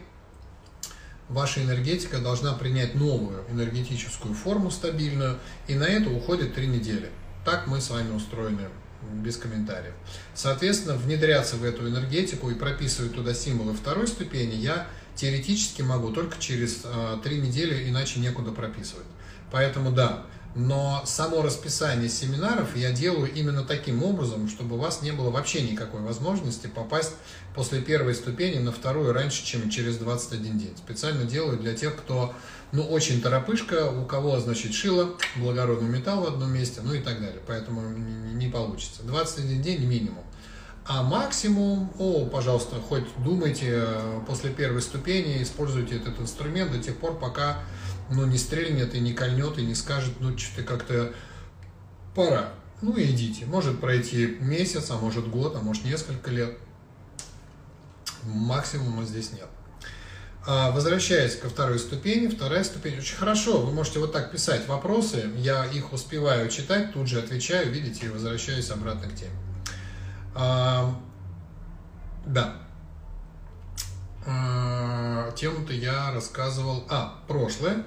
ваша энергетика должна принять новую энергетическую форму стабильную, и на это уходит 3 недели. Так мы с вами устроены без комментариев. Соответственно, внедряться в эту энергетику и прописывать туда символы второй ступени я теоретически могу только через э, три недели, иначе некуда прописывать. Поэтому да, но само расписание семинаров я делаю именно таким образом, чтобы у вас не было вообще никакой возможности попасть после первой ступени на вторую раньше, чем через 21 день. Специально делаю для тех, кто ну, очень торопышка, у кого, значит, шило, благородный металл в одном месте, ну и так далее. Поэтому не получится. 21 день минимум. А максимум, о, пожалуйста, хоть думайте э, после первой ступени, используйте этот инструмент до тех пор, пока ну, не стрельнет и не кольнет, и не скажет, ну, что-то как-то пора. Ну, идите. Может пройти месяц, а может год, а может несколько лет. Максимума здесь нет. А, возвращаясь ко второй ступени, вторая ступень очень хорошо, вы можете вот так писать вопросы, я их успеваю читать, тут же отвечаю, видите, и возвращаюсь обратно к теме. А, да. А, тему-то я рассказывал. А, прошлое.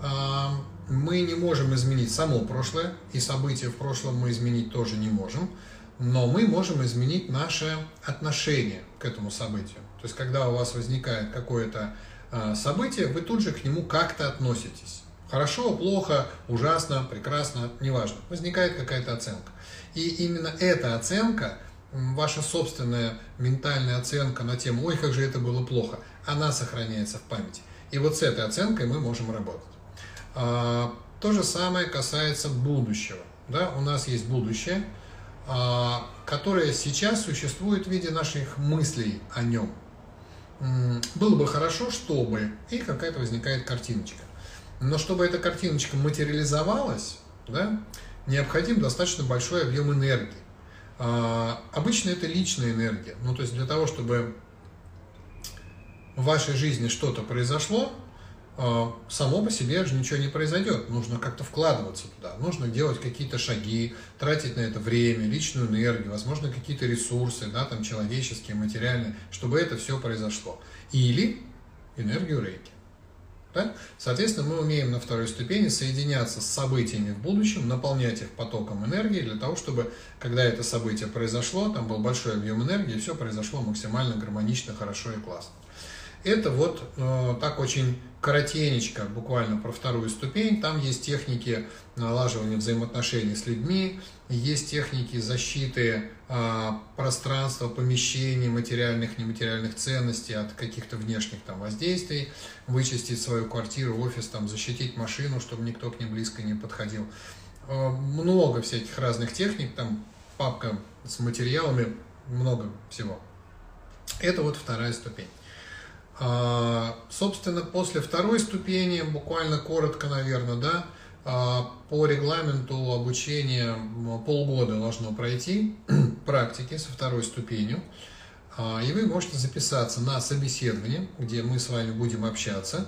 А, мы не можем изменить само прошлое, и события в прошлом мы изменить тоже не можем, но мы можем изменить наше отношение к этому событию. То есть, когда у вас возникает какое-то а, событие, вы тут же к нему как-то относитесь. Хорошо, плохо, ужасно, прекрасно, неважно. Возникает какая-то оценка. И именно эта оценка ваша собственная ментальная оценка на тему «Ой, как же это было плохо», она сохраняется в памяти. И вот с этой оценкой мы можем работать. А, то же самое касается будущего. Да? У нас есть будущее, а, которое сейчас существует в виде наших мыслей о нем. Было бы хорошо, чтобы, и какая-то возникает картиночка. Но чтобы эта картиночка материализовалась, да, необходим достаточно большой объем энергии. А, обычно это личная энергия. Ну, то есть для того, чтобы в вашей жизни что-то произошло, а, само по себе же ничего не произойдет. Нужно как-то вкладываться туда. Нужно делать какие-то шаги, тратить на это время, личную энергию, возможно, какие-то ресурсы, да, там, человеческие, материальные, чтобы это все произошло. Или энергию рейки. Да? Соответственно, мы умеем на второй ступени соединяться с событиями в будущем, наполнять их потоком энергии для того, чтобы, когда это событие произошло, там был большой объем энергии, все произошло максимально гармонично, хорошо и классно. Это вот э, так очень коротенечко, буквально про вторую ступень. Там есть техники налаживания взаимоотношений с людьми, есть техники защиты э, пространства, помещений, материальных, нематериальных ценностей от каких-то внешних там воздействий, вычистить свою квартиру, офис, там, защитить машину, чтобы никто к ней близко не подходил. Э, много всяких разных техник, там папка с материалами, много всего. Это вот вторая ступень. А, собственно, после второй ступени, буквально коротко, наверное, да, А, по регламенту обучения полгода должно пройти [CLEARS THROAT] практики со второй ступенью. А, и вы можете записаться на собеседование, где мы с вами будем общаться.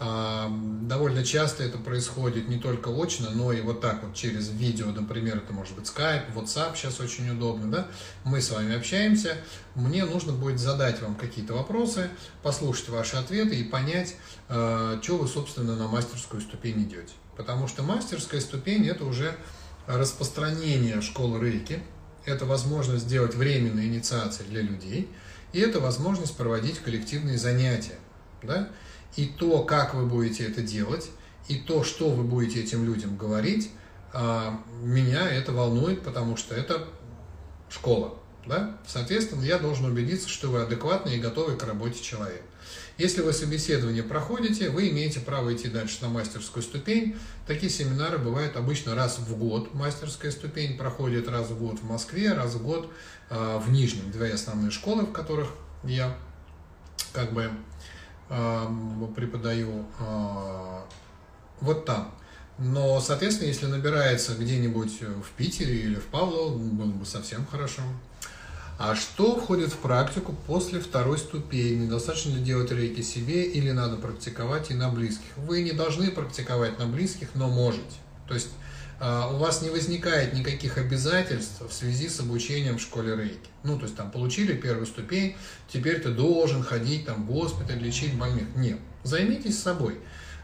Довольно часто это происходит не только очно, но и вот так вот через видео, например, это может быть Skype, WhatsApp сейчас очень удобно, да? Мы с вами общаемся, мне нужно будет задать вам какие-то вопросы, послушать ваши ответы и понять, а, что вы, собственно, на мастерскую ступень идете. Потому что мастерская ступень – это уже распространение школы рейки, это возможность сделать временные инициации для людей, и это возможность проводить коллективные занятия, да? И то, как вы будете это делать, и то, что вы будете этим людям говорить, а, меня это волнует, потому что это школа. Да? Соответственно, я должен убедиться, что вы адекватны и готовы к работе человека. Если вы собеседование проходите, вы имеете право идти дальше на мастерскую ступень. Такие семинары бывают обычно раз в год. Мастерская ступень проходит раз в год в Москве, раз в год э, в Нижнем. Две основные школы, в которых я как бы преподаю а, вот там. Но, соответственно, если набирается где-нибудь в Питере или в Павлово, было бы совсем хорошо. А что входит в практику после второй ступени? Достаточно ли делать рейки себе или надо практиковать и на близких? Вы не должны практиковать на близких, но можете. То есть у вас не возникает никаких обязательств в связи с обучением в школе рейки. Ну, то есть там получили первую ступень, теперь ты должен ходить там в госпиталь, лечить больных. Нет, займитесь собой.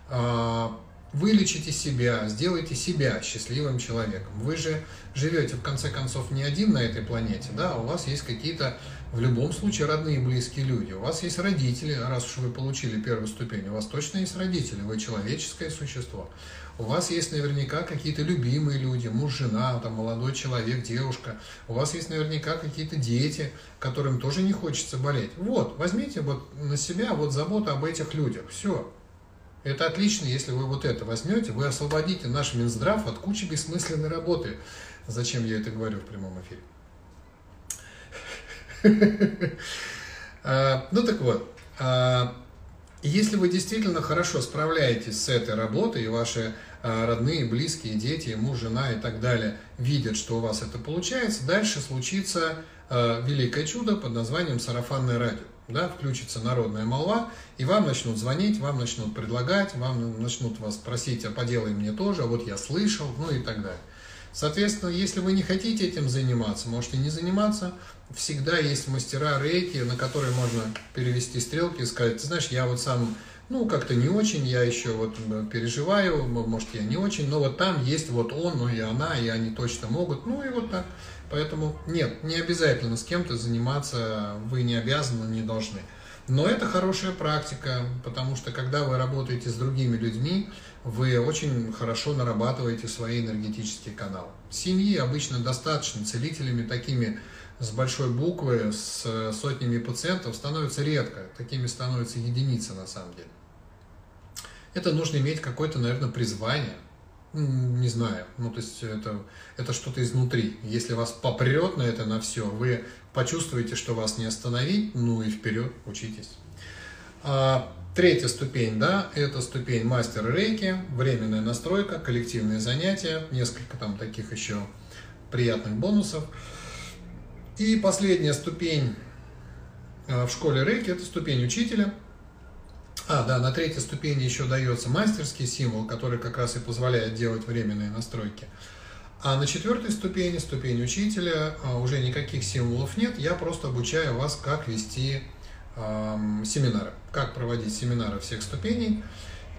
А, вылечите себя, сделайте себя счастливым человеком. Вы же живете, в конце концов, не один на этой планете, да, у вас есть какие-то, в любом случае, родные и близкие люди. У вас есть родители, раз уж вы получили первую ступень, у вас точно есть родители, вы человеческое существо. У вас есть наверняка какие-то любимые люди, муж, жена, там, молодой человек, девушка. У вас есть наверняка какие-то дети, которым тоже не хочется болеть. Вот, возьмите вот на себя вот заботу об этих людях. Все. Это отлично, если вы вот это возьмете, вы освободите наш Минздрав от кучи бессмысленной работы. Зачем я это говорю в прямом эфире? [LAUGHS] А, ну так вот, а, если вы действительно хорошо справляетесь с этой работой, и ваши а, родные, близкие, дети, муж, жена и так далее видят, что у вас это получается, дальше случится великое чудо под названием сарафанное радио да, включится народная молва, и вам начнут звонить, вам начнут предлагать, вам начнут вас просить, а поделай мне тоже, а вот я слышал, ну и так далее. Соответственно, если вы не хотите этим заниматься, можете не заниматься. Всегда есть мастера рейки, на которые можно перевести стрелки и сказать, ты знаешь, я вот сам, ну, как-то не очень, я еще вот переживаю, может, я не очень, но вот там есть вот он, ну и она, и они точно могут, ну и вот так. Поэтому нет, не обязательно с кем-то заниматься, вы не обязаны, не должны. Но это хорошая практика, потому что когда вы работаете с другими людьми, вы очень хорошо нарабатываете свои энергетические каналы. Семьи обычно достаточно целителями такими с большой буквы, с сотнями пациентов становится редко. Такими становятся единицы на самом деле. Это нужно иметь какое-то, наверное, призвание, не знаю, ну то есть это, это что-то изнутри. Если вас попрет на это, на все, вы почувствуете, что вас не остановить, ну и вперед, учитесь. А, третья ступень, да, это ступень мастера рейки, временная настройка, коллективные занятия, несколько там таких еще приятных бонусов. И последняя ступень а, в школе рейки, это ступень учителя – а, да, на третьей ступени еще дается мастерский символ, который как раз и позволяет делать временные настройки. А на четвертой ступени, ступень учителя, а, уже никаких символов нет. Я просто обучаю вас, как вести э, семинары, как проводить семинары всех ступеней.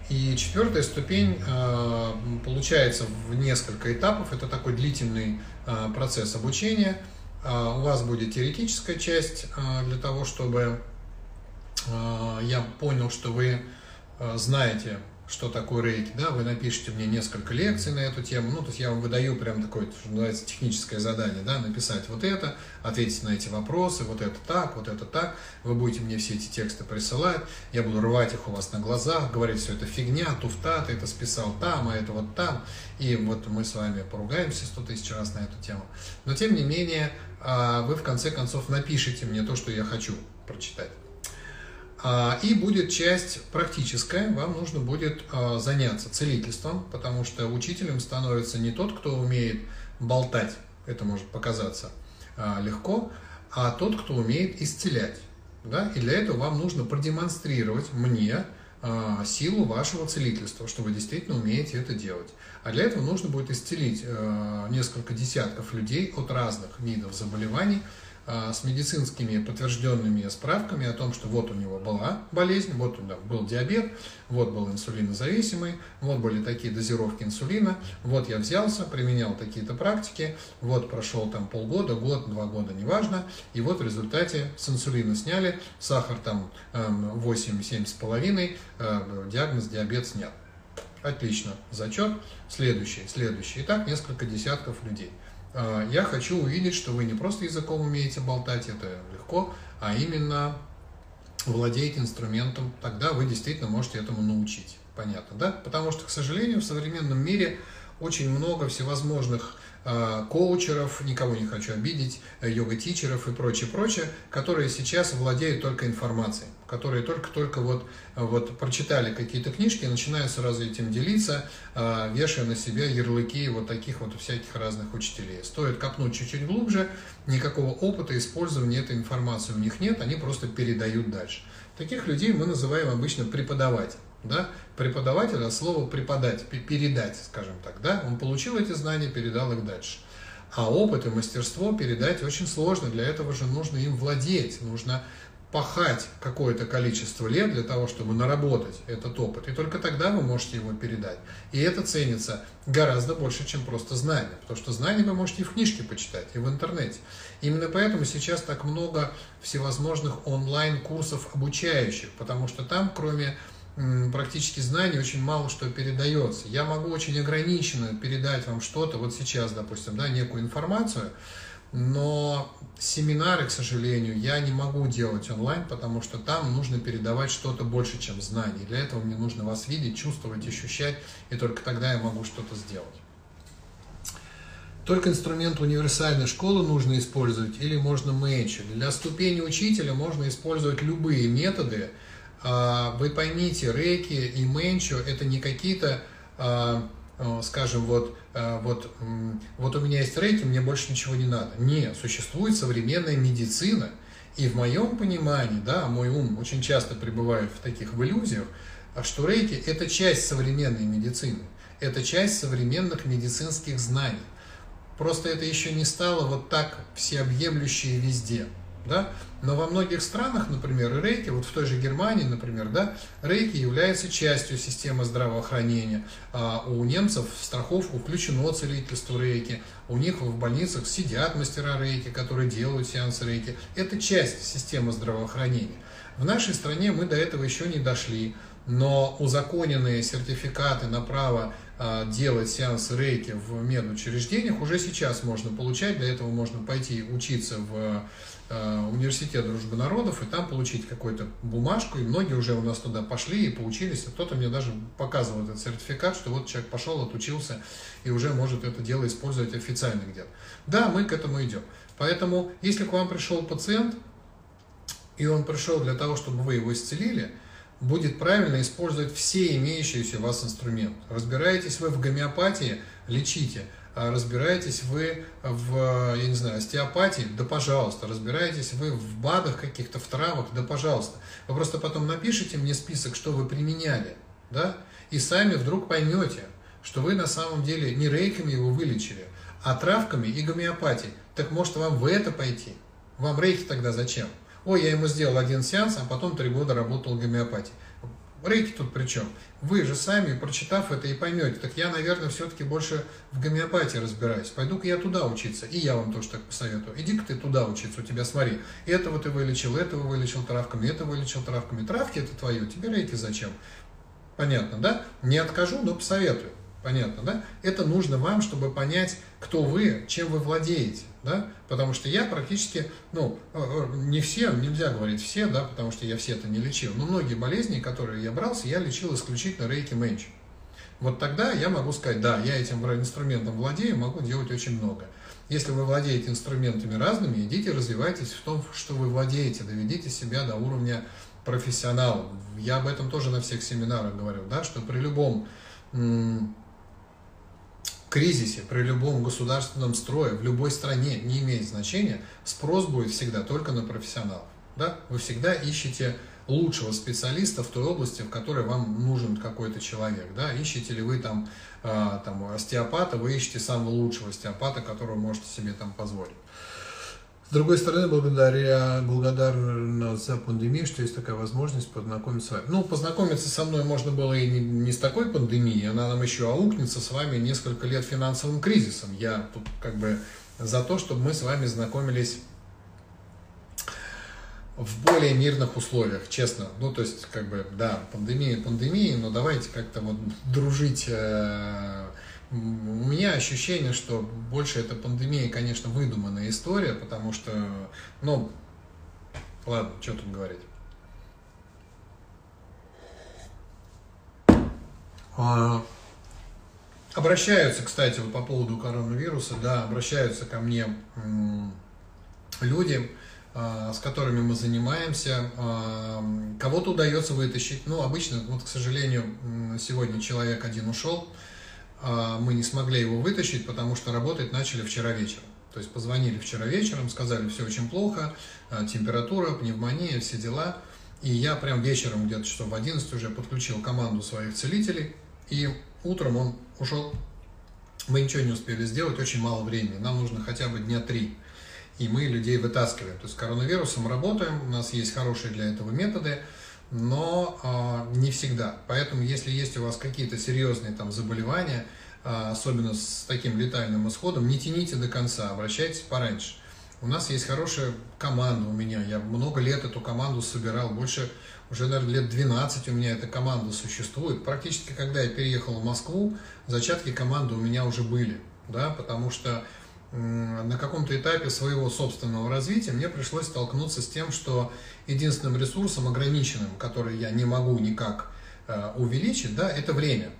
И четвертая ступень э, получается в несколько этапов. Это такой длительный э, процесс обучения. Э, у вас будет теоретическая часть э, для того, чтобы я понял, что вы а, знаете, что такое рейки, да, вы напишите мне несколько лекций на эту тему, ну, то есть я вам выдаю прям такое, что называется, техническое задание, да, написать вот это, ответить на эти вопросы, вот это так, вот это так, вы будете мне все эти тексты присылать, я буду рвать их у вас на глазах, говорить, все это фигня, туфта, ты это списал там, а это вот там, и вот мы с вами поругаемся сто тысяч раз на эту тему. Но, тем не менее, а, вы в конце концов напишите мне то, что я хочу прочитать. А, и будет часть практическая, вам нужно будет а, заняться целительством, потому что учителем становится не тот, кто умеет болтать, это может показаться а, легко, а тот, кто умеет исцелять. Да? И для этого вам нужно продемонстрировать мне силу вашего целительства, что вы действительно умеете это делать. А для этого нужно будет исцелить несколько десятков людей от разных видов заболеваний, с медицинскими подтвержденными справками о том, что вот у него была болезнь, вот у него был диабет, вот был инсулинозависимый, вот были такие дозировки инсулина, вот я взялся, применял такие-то практики, вот прошел там полгода, год, два года, неважно, и вот в результате с инсулина сняли, сахар там 8-7,5, э, диагноз диабет снят. Отлично, зачет. Следующий, следующий. Итак, несколько десятков людей. А, я хочу увидеть, что вы не просто языком умеете болтать, это легко, а именно владеете инструментом, тогда вы действительно можете этому научить. Понятно, да? Потому что, к сожалению, в современном мире очень много всевозможных коучеров, никого не хочу обидеть, э, йога-тичеров и прочее, прочее, которые сейчас владеют только информацией, которые только-только вот, э, вот прочитали какие-то книжки, начинают сразу этим делиться, вешая на себя ярлыки вот таких вот всяких разных учителей. Стоит копнуть чуть-чуть глубже, никакого опыта использования этой информации у них нет, они просто передают дальше. Таких людей мы называем обычно преподаватель да, преподаватель от слова преподать, передать, скажем так, да, он получил эти знания, передал их дальше. А опыт и мастерство передать очень сложно, для этого же нужно им владеть, нужно пахать какое-то количество лет для того, чтобы наработать этот опыт. И только тогда вы можете его передать. И это ценится гораздо больше, чем просто знания. Потому что знания вы можете и в книжке почитать, и в интернете. Именно поэтому сейчас так много всевозможных онлайн-курсов обучающих, потому что там, кроме практически знаний очень мало что передается. Я могу очень ограниченно передать вам что-то, вот сейчас, допустим, да, некую информацию, но семинары, к сожалению, я не могу делать онлайн, потому что там нужно передавать что-то больше, чем знания. Для этого мне нужно вас видеть, чувствовать, ощущать, и только тогда я могу что-то сделать. Только инструмент универсальной школы нужно использовать или можно меньше. Для ступени учителя можно использовать любые методы, вы поймите, рейки и менчо это не какие-то, а, скажем, вот, а, вот, вот у меня есть рейки, мне больше ничего не надо. Нет, существует современная медицина, и в моем понимании, да, мой ум очень часто пребывает в таких в иллюзиях, что рейки – это часть современной медицины, это часть современных медицинских знаний. Просто это еще не стало вот так всеобъемлющее везде да, но во многих странах, например, рейки, вот в той же Германии, например, да, рейки является частью системы здравоохранения. А у немцев в страховку включено целительство рейки, у них в больницах сидят мастера рейки, которые делают сеансы рейки. Это часть системы здравоохранения. В нашей стране мы до этого еще не дошли, но узаконенные сертификаты на право а, делать сеансы рейки в медучреждениях уже сейчас можно получать. Для этого можно пойти учиться в университет дружбы народов и там получить какую-то бумажку, и многие уже у нас туда пошли и поучились, и кто-то мне даже показывал этот сертификат, что вот человек пошел, отучился и уже может это дело использовать официально где-то. Да, мы к этому идем. Поэтому, если к вам пришел пациент, и он пришел для того, чтобы вы его исцелили, будет правильно использовать все имеющиеся у вас инструменты. Разбираетесь вы в гомеопатии, лечите – а разбираетесь вы в, я не знаю, остеопатии, да пожалуйста, разбираетесь вы в БАДах каких-то, в травах, да пожалуйста. Вы просто потом напишите мне список, что вы применяли, да, и сами вдруг поймете, что вы на самом деле не рейками его вылечили, а травками и гомеопатией. Так может вам в это пойти? Вам рейки тогда зачем? Ой, я ему сделал один сеанс, а потом три года работал гомеопатией. Рейки тут при чем? Вы же сами, прочитав это, и поймете. Так я, наверное, все-таки больше в гомеопатии разбираюсь. Пойду-ка я туда учиться. И я вам тоже так посоветую. Иди-ка ты туда учиться. У тебя, смотри, этого ты вылечил, этого вылечил травками, это вылечил травками. Травки это твое, тебе рейки зачем? Понятно, да? Не откажу, но посоветую. Понятно, да? Это нужно вам, чтобы понять, кто вы, чем вы владеете, да? Потому что я практически, ну, э, э, не все, нельзя говорить все, да, потому что я все это не лечил, но многие болезни, которые я брался, я лечил исключительно рейки менч. Вот тогда я могу сказать, да, я этим инструментом владею, могу делать очень много. Если вы владеете инструментами разными, идите развивайтесь в том, что вы владеете, доведите себя до уровня профессионала. Я об этом тоже на всех семинарах говорю, да, что при любом кризисе, при любом государственном строе, в любой стране, не имеет значения, спрос будет всегда только на профессионалов. Да? Вы всегда ищете лучшего специалиста в той области, в которой вам нужен какой-то человек. Да? Ищете ли вы там, э, там остеопата, вы ищете самого лучшего остеопата, которого можете себе там позволить. С другой стороны, благодаря, благодарна за пандемию, что есть такая возможность познакомиться с вами. Ну, познакомиться со мной можно было и не, не с такой пандемией, она нам еще аукнется с вами несколько лет финансовым кризисом. Я тут как бы за то, чтобы мы с вами знакомились в более мирных условиях, честно. Ну, то есть, как бы, да, пандемия, пандемия, но давайте как-то вот дружить э, у меня ощущение, что больше эта пандемия, конечно, выдуманная история, потому что, ну, ладно, что тут говорить. А, обращаются, кстати, вот по поводу коронавируса, да, обращаются ко мне люди, а, с которыми мы занимаемся. А, кого-то удается вытащить. Ну, обычно, вот, к сожалению, сегодня человек один ушел, мы не смогли его вытащить, потому что работать начали вчера вечером. То есть позвонили вчера вечером, сказали, все очень плохо, а, температура, пневмония, все дела. И я прям вечером, где-то часов в 11 уже подключил команду своих целителей, и утром он ушел. Мы ничего не успели сделать, очень мало времени. Нам нужно хотя бы дня три. И мы людей вытаскиваем. То есть с коронавирусом работаем, у нас есть хорошие для этого методы – но э, не всегда. Поэтому, если есть у вас какие-то серьезные там заболевания, э, особенно с таким летальным исходом, не тяните до конца, обращайтесь пораньше. У нас есть хорошая команда у меня, я много лет эту команду собирал, больше, уже, наверное, лет 12 у меня эта команда существует. Практически, когда я переехал в Москву, зачатки команды у меня уже были, да, потому что на каком-то этапе своего собственного развития мне пришлось столкнуться с тем, что единственным ресурсом ограниченным, который я не могу никак э, увеличить, да, это время.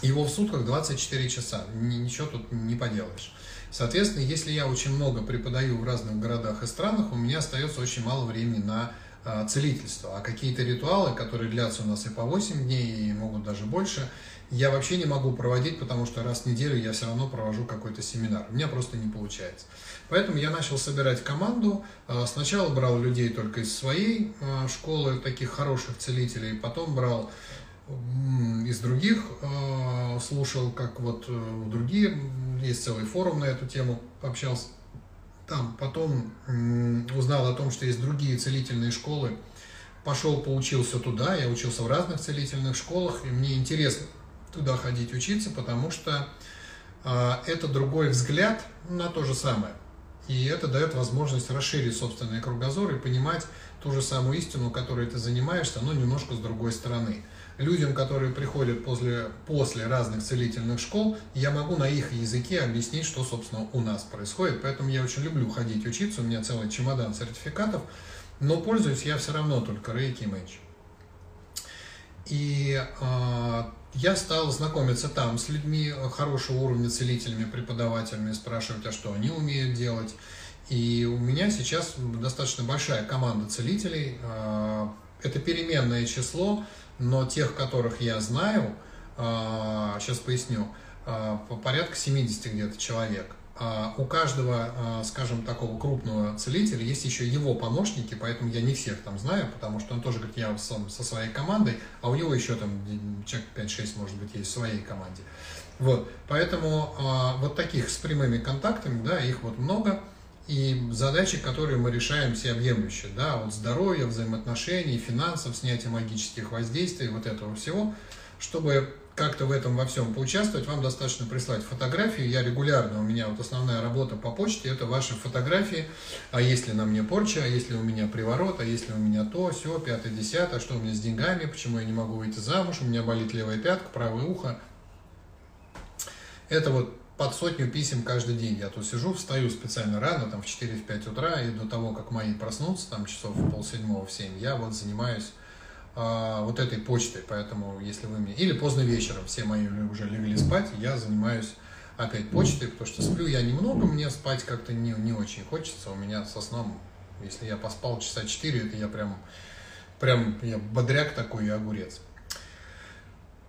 Его в сутках 24 часа, ничего тут не поделаешь. Соответственно, если я очень много преподаю в разных городах и странах, у меня остается очень мало времени на э, целительство. А какие-то ритуалы, которые длятся у нас и по 8 дней, и могут даже больше, я вообще не могу проводить, потому что раз в неделю я все равно провожу какой-то семинар. У меня просто не получается. Поэтому я начал собирать команду. А, сначала брал людей только из своей а, школы, таких хороших целителей, потом брал из других, а, слушал, как вот э, другие, есть целый форум на эту тему, общался там. Потом узнал о том, что есть другие целительные школы, пошел, поучился туда, я учился в разных целительных школах, и мне интересно туда ходить учиться, потому что э, это другой взгляд на то же самое. И это дает возможность расширить собственный кругозор и понимать ту же самую истину, которой ты занимаешься, но немножко с другой стороны. Людям, которые приходят после, после разных целительных школ, я могу на их языке объяснить, что, собственно, у нас происходит. Поэтому я очень люблю ходить учиться, у меня целый чемодан сертификатов, но пользуюсь я все равно только рейки и мэтч. И э, я стал знакомиться там с людьми хорошего уровня, целителями, преподавателями, спрашивать, а что они умеют делать. И у меня сейчас достаточно большая команда целителей. А, это переменное число, но тех, которых я знаю, сейчас а, поясню, по порядка 70 где-то человек. А, у каждого, а, скажем, такого крупного целителя есть еще его помощники, поэтому я не всех там знаю, потому что он тоже говорит, я сам со своей командой, а у него еще там человек 5-6, может быть, есть в своей команде. Вот, поэтому а, вот таких с прямыми контактами, да, их вот много, и задачи, которые мы решаем, все объемлющие, да, вот здоровье, взаимоотношений, финансов, снятие магических воздействий, вот этого всего, чтобы как-то в этом во всем поучаствовать, вам достаточно прислать фотографию. Я регулярно, у меня вот основная работа по почте, это ваши фотографии. А если на мне порча, а если у меня приворот, а если у меня то, все, пятое, десятое, что у меня с деньгами, почему я не могу выйти замуж, у меня болит левая пятка, правое ухо. Это вот под сотню писем каждый день. Я тут сижу, встаю специально рано, там в 4-5 утра, и до того, как мои проснутся, там часов в полседьмого, в 7, я вот занимаюсь а, вот этой почтой, поэтому если вы мне... Или поздно вечером, все мои уже легли спать, я занимаюсь опять почтой, потому что сплю я немного, мне спать как-то не, не очень хочется. У меня со сном, если я поспал часа 4, это я прям, прям я бодряк такой и огурец.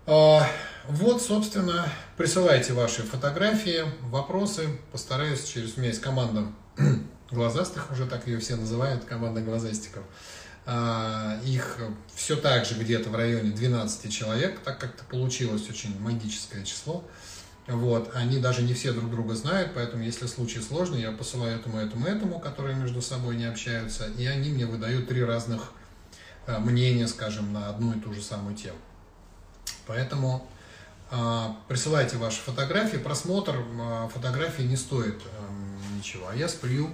А, вот, собственно, присылайте ваши фотографии, вопросы. Постараюсь через... У меня есть команда [CLEARS THROAT] глазастых, уже так ее все называют, команда глазастиков. А, их все так же где-то в районе 12 человек, так как-то получилось очень магическое число. Вот, они даже не все друг друга знают, поэтому если случай сложный, я посылаю этому, этому, этому, которые между собой не общаются, и они мне выдают три разных а, мнения, скажем, на одну и ту же самую тему. Поэтому э, присылайте ваши фотографии. Просмотр фотографий не стоит э, ничего. А я сплю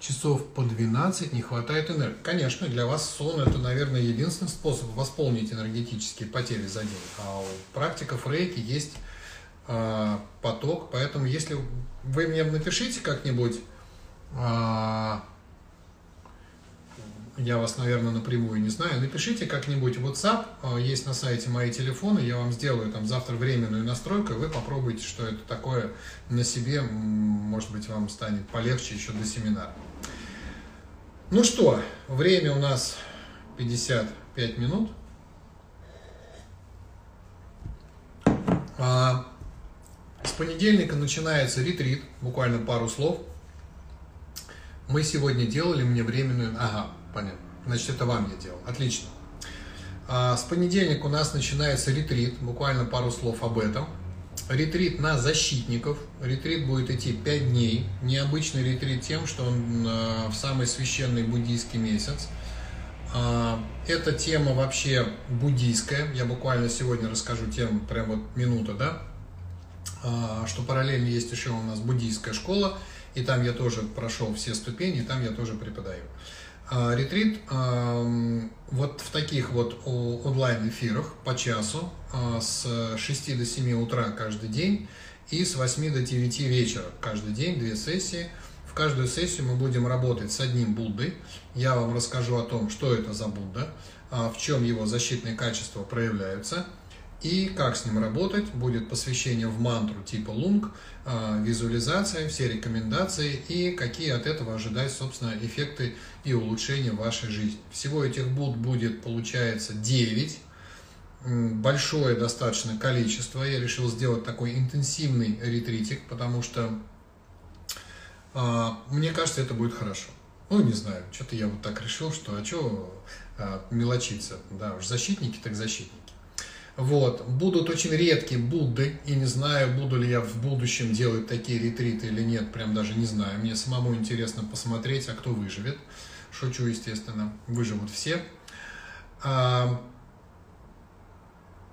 часов по 12, не хватает энергии. Конечно, для вас сон это, наверное, единственный способ восполнить энергетические потери за день. А у практиков рейки есть э, поток, поэтому если вы мне напишите как-нибудь э, я вас, наверное, напрямую не знаю, напишите как-нибудь в WhatsApp, а, есть на сайте мои телефоны, я вам сделаю там завтра временную настройку, и вы попробуйте, что это такое на себе, может быть, вам станет полегче еще до семинара. Ну что, время у нас 55 минут. А, с понедельника начинается ретрит, буквально пару слов. Мы сегодня делали мне временную... Ага, Понятно. Значит, это вам я делал. Отлично. А, с понедельника у нас начинается ретрит. Буквально пару слов об этом. Ретрит на защитников. Ретрит будет идти 5 дней. Необычный ретрит тем, что он а, в самый священный буддийский месяц. А, эта тема вообще буддийская. Я буквально сегодня расскажу тему, прям вот минута, да? Что параллельно есть еще у нас буддийская школа. И там я тоже прошел все ступени, и там я тоже преподаю. А, ретрит вот в таких вот онлайн-эфирах по часу а, с 6 до 7 утра каждый день и с 8 до 9 вечера каждый день, две сессии. В каждую сессию мы будем работать с одним Буддой. Я вам расскажу о том, что это за Будда, а, в чем его защитные качества проявляются – и как с ним работать, будет посвящение в мантру типа лунг, а, визуализация, все рекомендации и какие от этого ожидать, собственно, эффекты и улучшения в вашей жизни. Всего этих буд будет, получается, 9, большое достаточно количество. Я решил сделать такой интенсивный ретритик, потому что а, мне кажется, это будет хорошо. Ну, не знаю, что-то я вот так решил, что а что а, мелочиться, да, уж защитники так защитники. Вот. Будут очень редкие Будды, и не знаю, буду ли я в будущем делать такие ретриты или нет, прям даже не знаю. Мне самому интересно посмотреть, а кто выживет. Шучу, естественно, выживут все. А,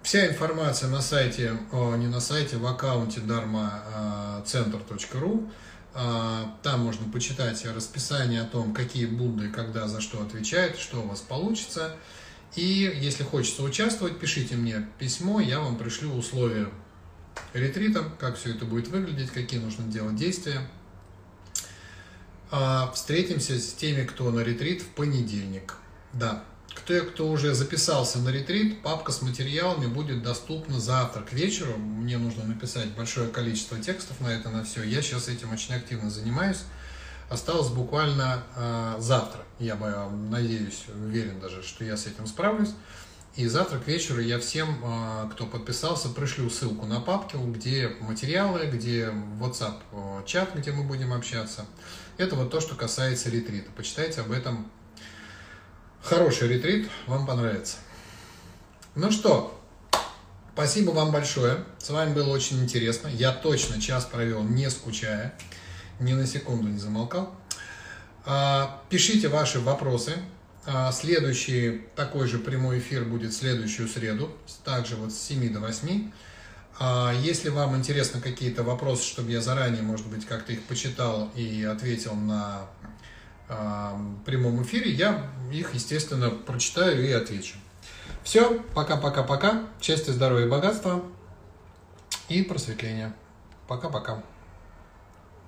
вся информация на сайте, о, не на сайте, в аккаунте dharmacenter.ru. А, там можно почитать расписание о том, какие Будды, когда, за что отвечают, что у вас получится. И если хочется участвовать, пишите мне письмо, я вам пришлю условия ретрита, как все это будет выглядеть, какие нужно делать действия. А, встретимся с теми, кто на ретрит в понедельник. Да, кто, кто уже записался на ретрит, папка с материалами будет доступна завтра к вечеру. Мне нужно написать большое количество текстов на это, на все. Я сейчас этим очень активно занимаюсь осталось буквально э, завтра. Я бы, надеюсь, уверен даже, что я с этим справлюсь. И завтра к вечеру я всем, э, кто подписался, пришлю ссылку на папку, где материалы, где WhatsApp э, чат, где мы будем общаться. Это вот то, что касается ретрита. Почитайте об этом. Хороший ретрит, вам понравится. Ну что, спасибо вам большое. С вами было очень интересно. Я точно час провел, не скучая ни на секунду не замолкал. А, пишите ваши вопросы. А, следующий такой же прямой эфир будет следующую среду, также вот с 7 до 8. А, если вам интересны какие-то вопросы, чтобы я заранее, может быть, как-то их почитал и ответил на прямом эфире, я их, естественно, прочитаю и отвечу. Все, пока-пока-пока. Счастья, здоровья, богатства и просветления. Пока-пока.